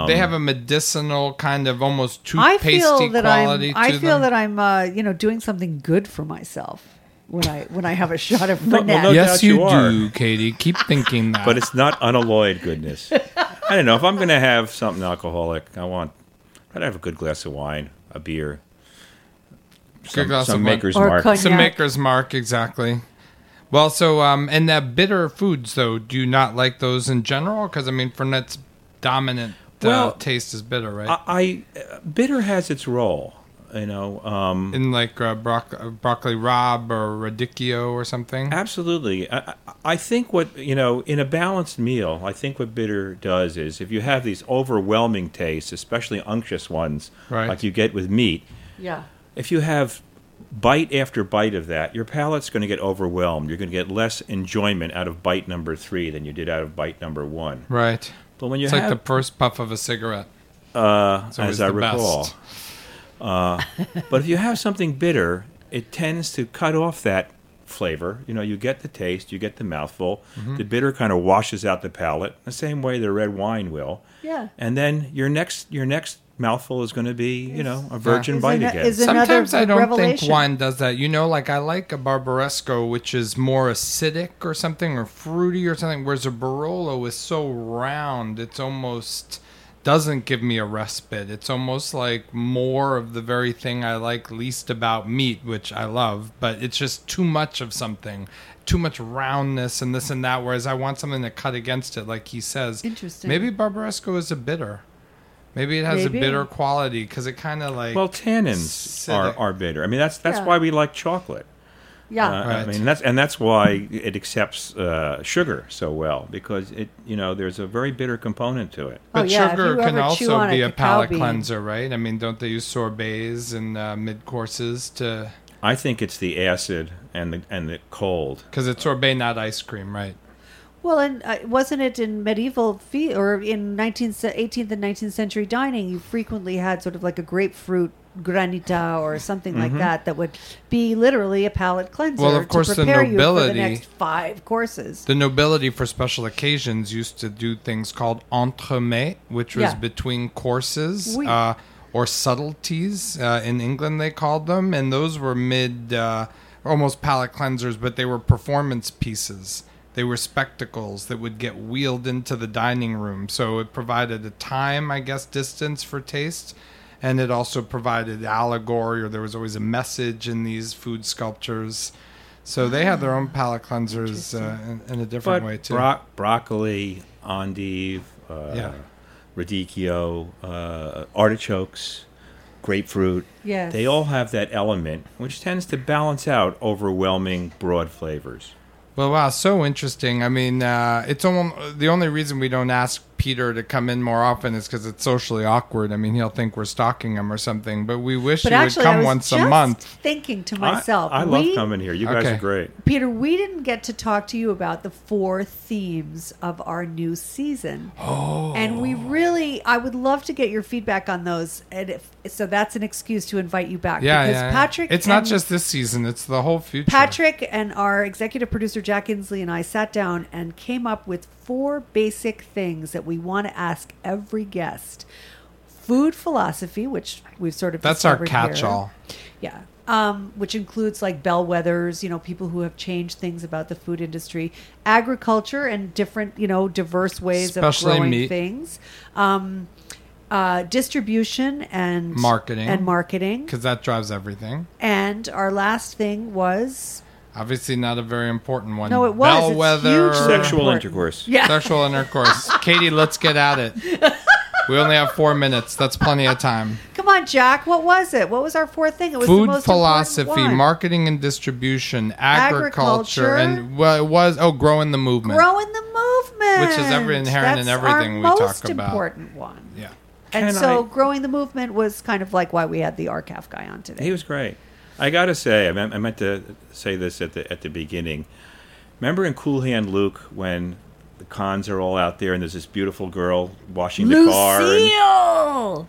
They have a medicinal kind of almost I toothpastey feel that I'm. quality to I feel them. that I'm. Uh, you know, doing something good for myself when I when I have a shot of No- Fernet. well, no yes, you, you do, Katie. Keep thinking that. But it's not unalloyed goodness. I don't know if I'm going to have something alcoholic. I want. I'd have a good glass of wine, a beer. some, glass some of maker's Or mark. cognac. Some maker's mark, exactly. Well, so um, and that bitter foods though, do you not like those in general? Because I mean, Fernet's dominant uh, Well, taste is bitter, right? I, I uh, bitter has its role. You know, um, in like uh, broc- uh, broccoli rabe or radicchio or something. Absolutely. I, I- I think what, you know, in a balanced meal, I think what bitter does is if you have these overwhelming tastes, especially unctuous ones, Right. like you get with meat, Yeah. if you have bite after bite of that, your palate's going to get overwhelmed. You're going to get less enjoyment out of bite number three than you did out of bite number one. Right. But when you It's like the first puff of a cigarette. uh, It's always as I the recall, best. uh, but if you have something bitter, it tends to cut off that flavor. You know, you get the taste, you get the mouthful. Mm-hmm. The bitter kind of washes out the palate, the same way the red wine will. Yeah. And then your next your next mouthful is going to be, you know, a virgin Is bite ano- again. is it- Another Sometimes I don't revelation. think wine does that. You know, like I like a Barbaresco, which is more acidic or something, or fruity or something, whereas a Barolo is so round, it's almost doesn't give me a respite. It's almost like more of the very thing I like least about meat, which I love, but it's just too much of something. Too much roundness and this and that, whereas I want something to cut against it, like he says. Interesting. Maybe Barbaresco is a bitter. Maybe it has Maybe. a bitter quality because it kind of like well, tannins Acidic. are, are bitter. I mean, that's that's Yeah. why we like chocolate. Yeah. Uh, I mean, that's and that's why it accepts uh, sugar so well because it, you know, there's a very bitter component to it. Oh, But yeah, sugar can also on a be a palate bean- cleanser, right? I mean, don't they use sorbets and uh, mid courses to I think it's the acid and the and the cold. because it's sorbet, not ice cream, right? Well, and uh, wasn't it in medieval fe- or in 19th, 18th and 19th century dining? You frequently had sort of like a grapefruit granita or something like that that would be literally a palate cleanser. Well, of course, to the prepare you for the nobility- next five courses. The nobility for special occasions used to do things called entremets, which was Yeah. between courses Oui. uh, or subtleties. Uh, in England, they called them, and those were mid, uh, almost palate cleansers, but they were performance pieces. They were spectacles that would get wheeled into the dining room. So it provided a time, I guess, distance for taste. And it also provided allegory, or there was always a message in these food sculptures. So they had their own palate cleansers uh, in, in a different But way too. bro- broccoli, endive, uh, Yeah. radicchio, uh, artichokes, grapefruit. Yes. They all have that element which tends to balance out overwhelming broad flavors. Well, wow, so interesting. I mean, uh, it's almost the only reason we don't ask Peter to come in more often is because it's socially awkward. I mean, he'll think we're stalking him or something. But we wish But he would actually, I come was once just a month. thinking to myself, I, love we- coming here. You guys Okay. are great. Peter, we didn't get to talk to you about the four themes of our new season. Oh. And we really, I would love to get your feedback on those. And if, so that's an excuse to invite you back. Yeah, because yeah. yeah. Patrick. It's not just this season; it's the whole future. Patrick and our executive producer Jack Inslee and I sat down and came up with four basic things that we want to ask every guest. Food philosophy, which we've sort of That's our catch-all. Yeah. Um, which includes like bellwethers, you know, people who have changed things about the food industry, agriculture, and different, you know, diverse ways Especially of growing meat. things, um, uh, distribution and Marketing. and marketing. because that drives everything. And our last thing was Obviously, not a very important one. No, it was. It's Bellwether, hugely Sexual important. intercourse. yeah. sexual intercourse. Katie, let's get at it. We only have four minutes. That's plenty of time. Come on, Jack. What was it? What was our fourth thing? It was the Food most philosophy, important one. marketing and distribution, Agriculture. agriculture, and well, it was oh, growing the movement. growing the movement, Which is every- inherent in That's everything our we talk most about. important one. yeah. And Can so, I- growing the movement was kind of like why we had the R-CALF guy on today. He was great. I got to say, I meant, I meant to say this at the at the beginning. Remember in Cool Hand Luke when the cons are all out there and there's this beautiful girl washing the car. and- Lucille.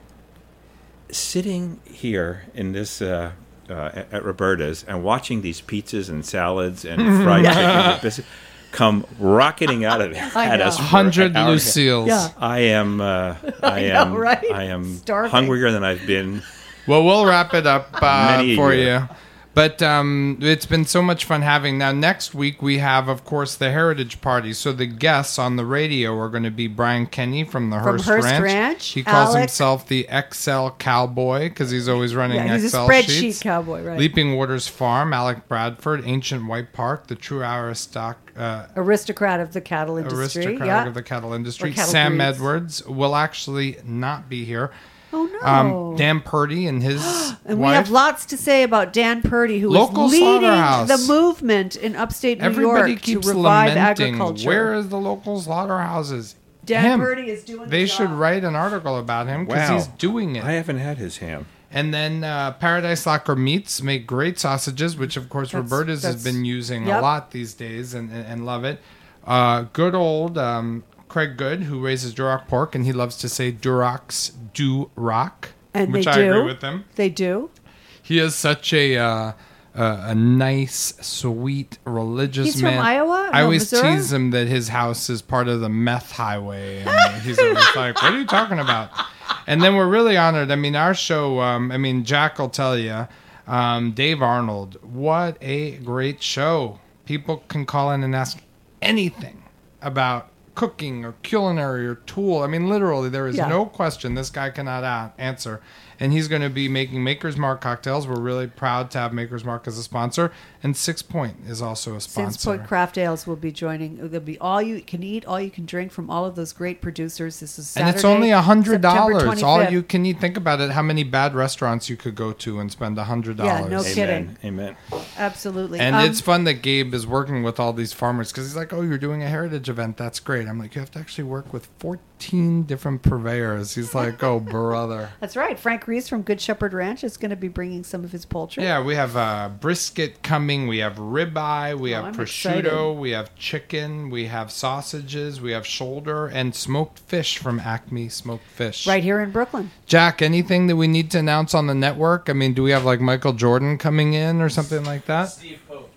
sitting here in this uh, uh, at at Roberta's and watching these pizzas and salads and fried chicken and biscuits come rocketing out of there I at know. us. Hundred hour. Lucille's. Yeah. I am. Uh, I, I know, am. right? I am Starving. hungrier than I've been. Well, we'll wrap it up uh, for year. you. But um, it's been so much fun having. Now, next week we have, of course, the Heritage Party. So the guests on the radio are going to be Brian Kenny from the From Hearst, Hearst Ranch. Ranch, He calls Alec- himself the XL Cowboy because he's always running Yeah, he's a Excel spreadsheet sheets. cowboy, right. Leaping Waters Farm, Alec Bradford, Ancient White Park, the True Aristoc. Uh, Aristocrat of the cattle industry. aristocrat yeah. of the cattle industry. Cattle Sam breeds. Edwards will actually not be here. Oh no. Um, Dan Purdy and his and we have lots to say about Dan Purdy, who is Local leading the movement in upstate New Everybody York keeps to revive lamenting. agriculture. Where is the local slaughterhouses? Dan Him. Purdy is doing the They should job. write an article about him because Wow. he's doing it. I haven't had his ham. And then uh, Paradise Locker Meats make great sausages, which of course That's- Roberta's has been using yep. a lot these days and, and, and love it. Uh, good old um, Craig Good, who raises Duroc pork, and he loves to say Durocs do rock, and which they I do. agree with him. They do. He is such a uh, a, a nice, sweet, religious He's from man. Iowa? I No, always Missouri? tease him that his house is part of the meth highway, and he's always like, "What are you talking about?" And then we're really honored. I mean, our show. Um, I mean, Jack will tell you. Um, Dave Arnold, what a great show! People can call in and ask anything about cooking or culinary or tool. I mean, literally, there is Yeah. no question this guy cannot answer. And he's going to be making Maker's Mark cocktails. We're really proud to have Maker's Mark as a sponsor. And Sixpoint is also a sponsor. Sixpoint Craft Ales will be joining. There'll be all you can eat, all you can drink from all of those great producers. This is Saturday, and it's only a hundred dollars. All you can eat. Think about it. How many bad restaurants you could go to and spend a hundred dollars? Yeah, dollars? no Amen. kidding. Amen. Absolutely. And Um, it's fun that Gabe is working with all these farmers because he's like, "Oh, you're doing a heritage event. That's great." I'm like, "You have to actually work with 14 different purveyors." He's like, "Oh, brother." That's right. Frank Reese from Good Shepherd Ranch is going to be bringing some of his poultry. Yeah, we have uh, brisket coming. We have ribeye. We Oh, have I'm prosciutto. excited. We have chicken. We have sausages. We have shoulder and smoked fish from Acme Smoked Fish. Right here in Brooklyn. Jack, anything that we need to announce on the network? I mean, do we have like Michael Jordan coming in or something like that? Steve Pope.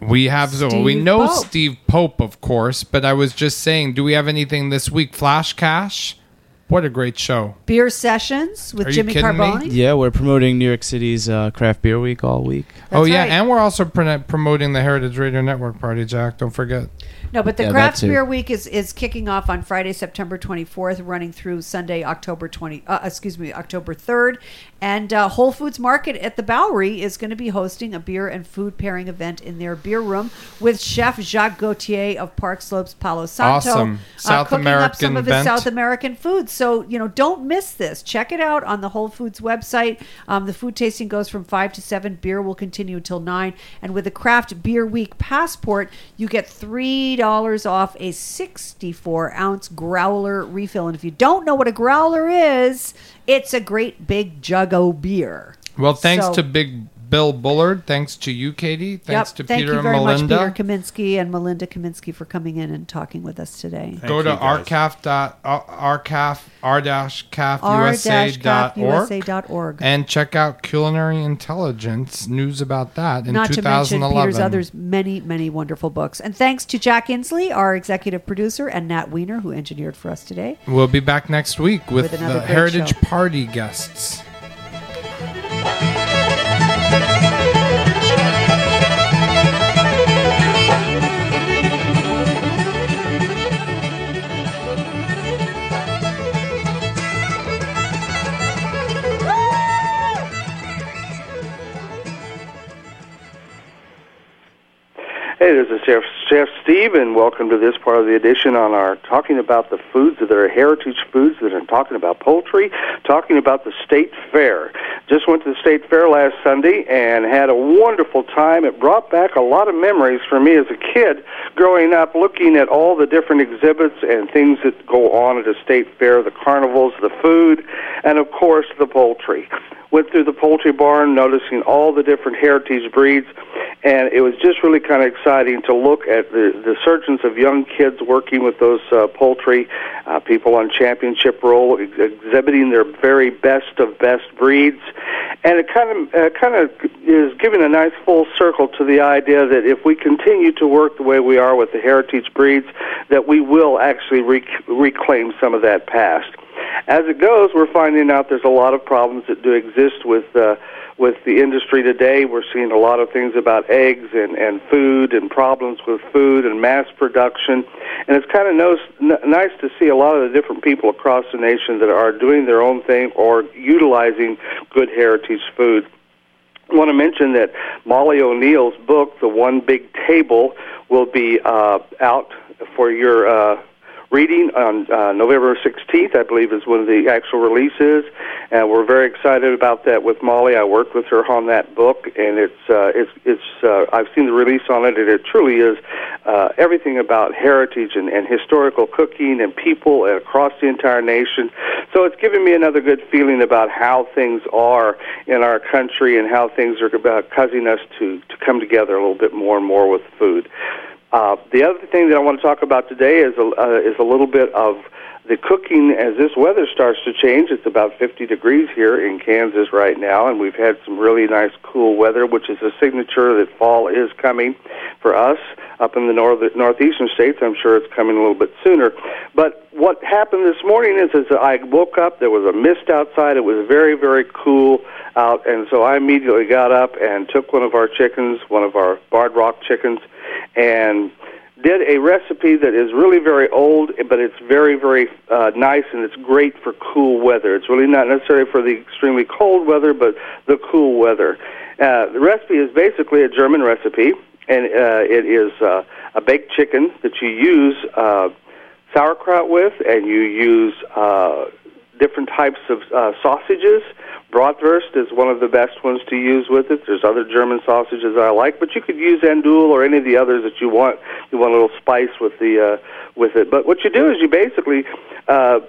We have so we know Pope. Steve Pope, of course, but I was just saying, do we have anything this week? Flash Cash. What a great show. Beer sessions with Are Jimmy kidding me? Carbone. Yeah, we're promoting New York City's uh, craft beer week all week. oh yeah, right. and we're also pr- promoting the Heritage Radio Network party, Jack. Don't forget. No, but the Yeah, craft beer week is is kicking off on Friday, September 24th, running through Sunday, October 20. Uh, excuse me, October 3rd, and uh, Whole Foods Market at the Bowery is going to be hosting a beer and food pairing event in their beer room with Chef Jacques Gautier of Park Slopes Palo Santo, Awesome. South cooking up some of his bent. South American food. So you know, don't miss this. Check it out on the Whole Foods website. Um, the food tasting goes from five to seven. Beer will continue until nine. And with the Craft Beer Week passport, you get three dollars off a sixty-four ounce growler refill. And if you don't know what a growler is, it's a great big jug o' beer. Well, thanks So- to Big Bill Bullard. Thanks to you, Katie. Thanks Yep. to Thank Peter you and very Melinda. much, Peter Kaminsky and Melinda Kaminsky, for coming in and talking with us today. Thank Go to you, guys. rcaf dot rcaf r dash usa dot org r-usa.org. and check out Culinary Intelligence news about that in Not to mention Peter's others many, many wonderful books. And thanks to Jack Inslee, our executive producer, and Nat Weiner, who engineered for us today. We'll be back next week with, With the Heritage show. Party guests. Hey, this is Chef, Chef Steve, and welcome to this part of the edition on our talking about the foods that are heritage foods that are talking about poultry, talking about the state fair. Just went to the state fair last Sunday and had a wonderful time. It brought back a lot of memories for me as a kid growing up, looking at all the different exhibits and things that go on at a state fair, the carnivals, the food, and of course the poultry went through the poultry barn, noticing all the different heritage breeds, and it was just really kind of exciting to look at the, the surgeons of young kids working with those uh, poultry, uh, people on championship role, ex- exhibiting their very best of best breeds, and it kind of uh, kind of is giving a nice full circle to the idea that if we continue to work the way we are with the heritage breeds, that we will actually rec- reclaim some of that past. as it goes, we're finding out there's a lot of problems that do exist with uh, with the industry today. We're seeing a lot of things about eggs and, and food and problems with food and mass production. And it's kind of nice, nice to see a lot of the different people across the nation that are doing their own thing or utilizing good heritage food. I want to mention that Molly O'Neill's book, The One Big Table, will be uh, out for your uh, reading on uh, November 16th, I believe, is when the actual release is, and we're very excited about that with Molly. I worked with her on that book, and it's uh, it's it's uh, I've seen the release on it, and it truly is uh, everything about heritage and, and historical cooking and people across the entire nation. So it's given me another good feeling about how things are in our country and how things are about causing us to to come together a little bit more and more with food. Uh, the other thing that I want to talk about today is a, uh, is a little bit of the cooking as this weather starts to change. It's about 50 degrees here in Kansas right now, and we've had some really nice cool weather, which is a signature that fall is coming for us up in the north northeastern states. I'm sure it's coming a little bit sooner. But what happened this morning is, as I woke up, there was a mist outside. It was very, very cool out, and so I immediately got up and took one of our chickens, one of our barred rock chickens, and did a recipe that is really very old, but it's very, very uh, nice and it's great for cool weather. It's really not necessarily for the extremely cold weather, but the cool weather. Uh, the recipe is basically a German recipe, and uh, it is uh, a baked chicken that you use uh, sauerkraut with, and you use uh, different types of uh, sausages. Bratwurst is one of the best ones to use with it. There's other German sausages I like, but you could use andouille or any of the others that you want. You want a little spice with the uh, with it. But what you do is you basically uh,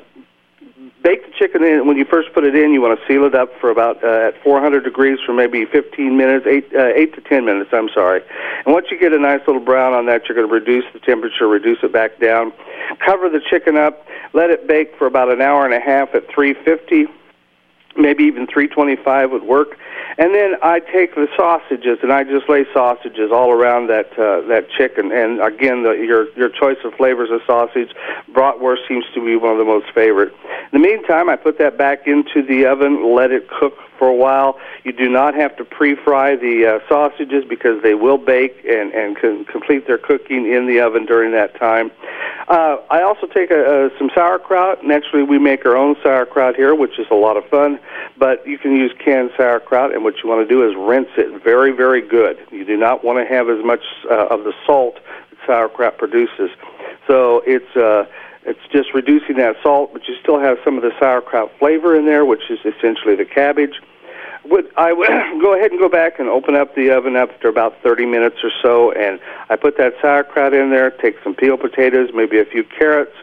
bake the chicken in. When you first put it in, you want to seal it up for about uh, at 400 degrees for maybe 15 minutes, eight uh, eight to 10 minutes. I'm sorry. And once you get a nice little brown on that, you're going to reduce the temperature, reduce it back down. Cover the chicken up. Let it bake for about an hour and a half at 350 maybe even 325 would work. And then I take the sausages and I just lay sausages all around that uh, that chicken. And again, the, your your choice of flavors of sausage, bratwurst seems to be one of the most favorite. In the meantime, I put that back into the oven, let it cook for a while. You do not have to pre-fry the uh, sausages because they will bake and and can complete their cooking in the oven during that time. Uh, I also take a, uh, some sauerkraut, and actually we make our own sauerkraut here, which is a lot of fun. But you can use canned sauerkraut, and what you want to do is rinse it very, very good. You do not want to have as much uh, of the salt that sauerkraut produces. So it's uh, it's just reducing that salt, but you still have some of the sauerkraut flavor in there, which is essentially the cabbage would I would go ahead and go back and open up the oven after about 30 minutes or so, and I put that sauerkraut in there. Take some peeled potatoes, maybe a few carrots,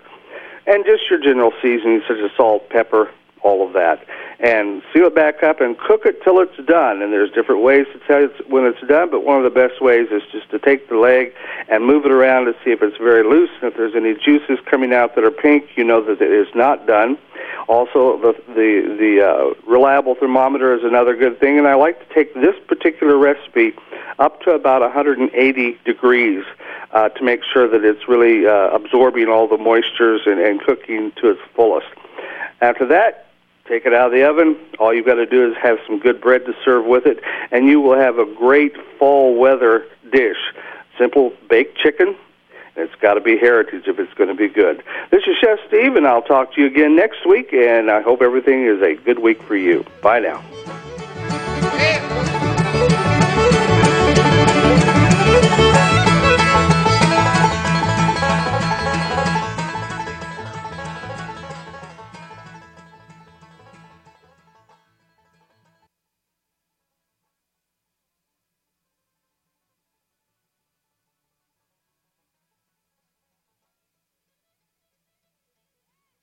and just your general seasoning such as salt, pepper, all of that, and seal it back up and cook it till it's done. And there's different ways to tell it's when it's done, but one of the best ways is just to take the leg and move it around to see if it's very loose. And if there's any juices coming out that are pink, you know that it is not done. Also, the the the uh, reliable thermometer is another good thing, and I like to take this particular recipe up to about 180 degrees uh, to make sure that it's really uh, absorbing all the moistures and, and cooking to its fullest. After that, take it out of the oven. All you've got to do is have some good bread to serve with it, and you will have a great fall weather dish. Simple baked chicken it's got to be heritage if it's going to be good. This is Chef Steve, and I'll talk to you again next week, and I hope everything is a good week for you. Bye now.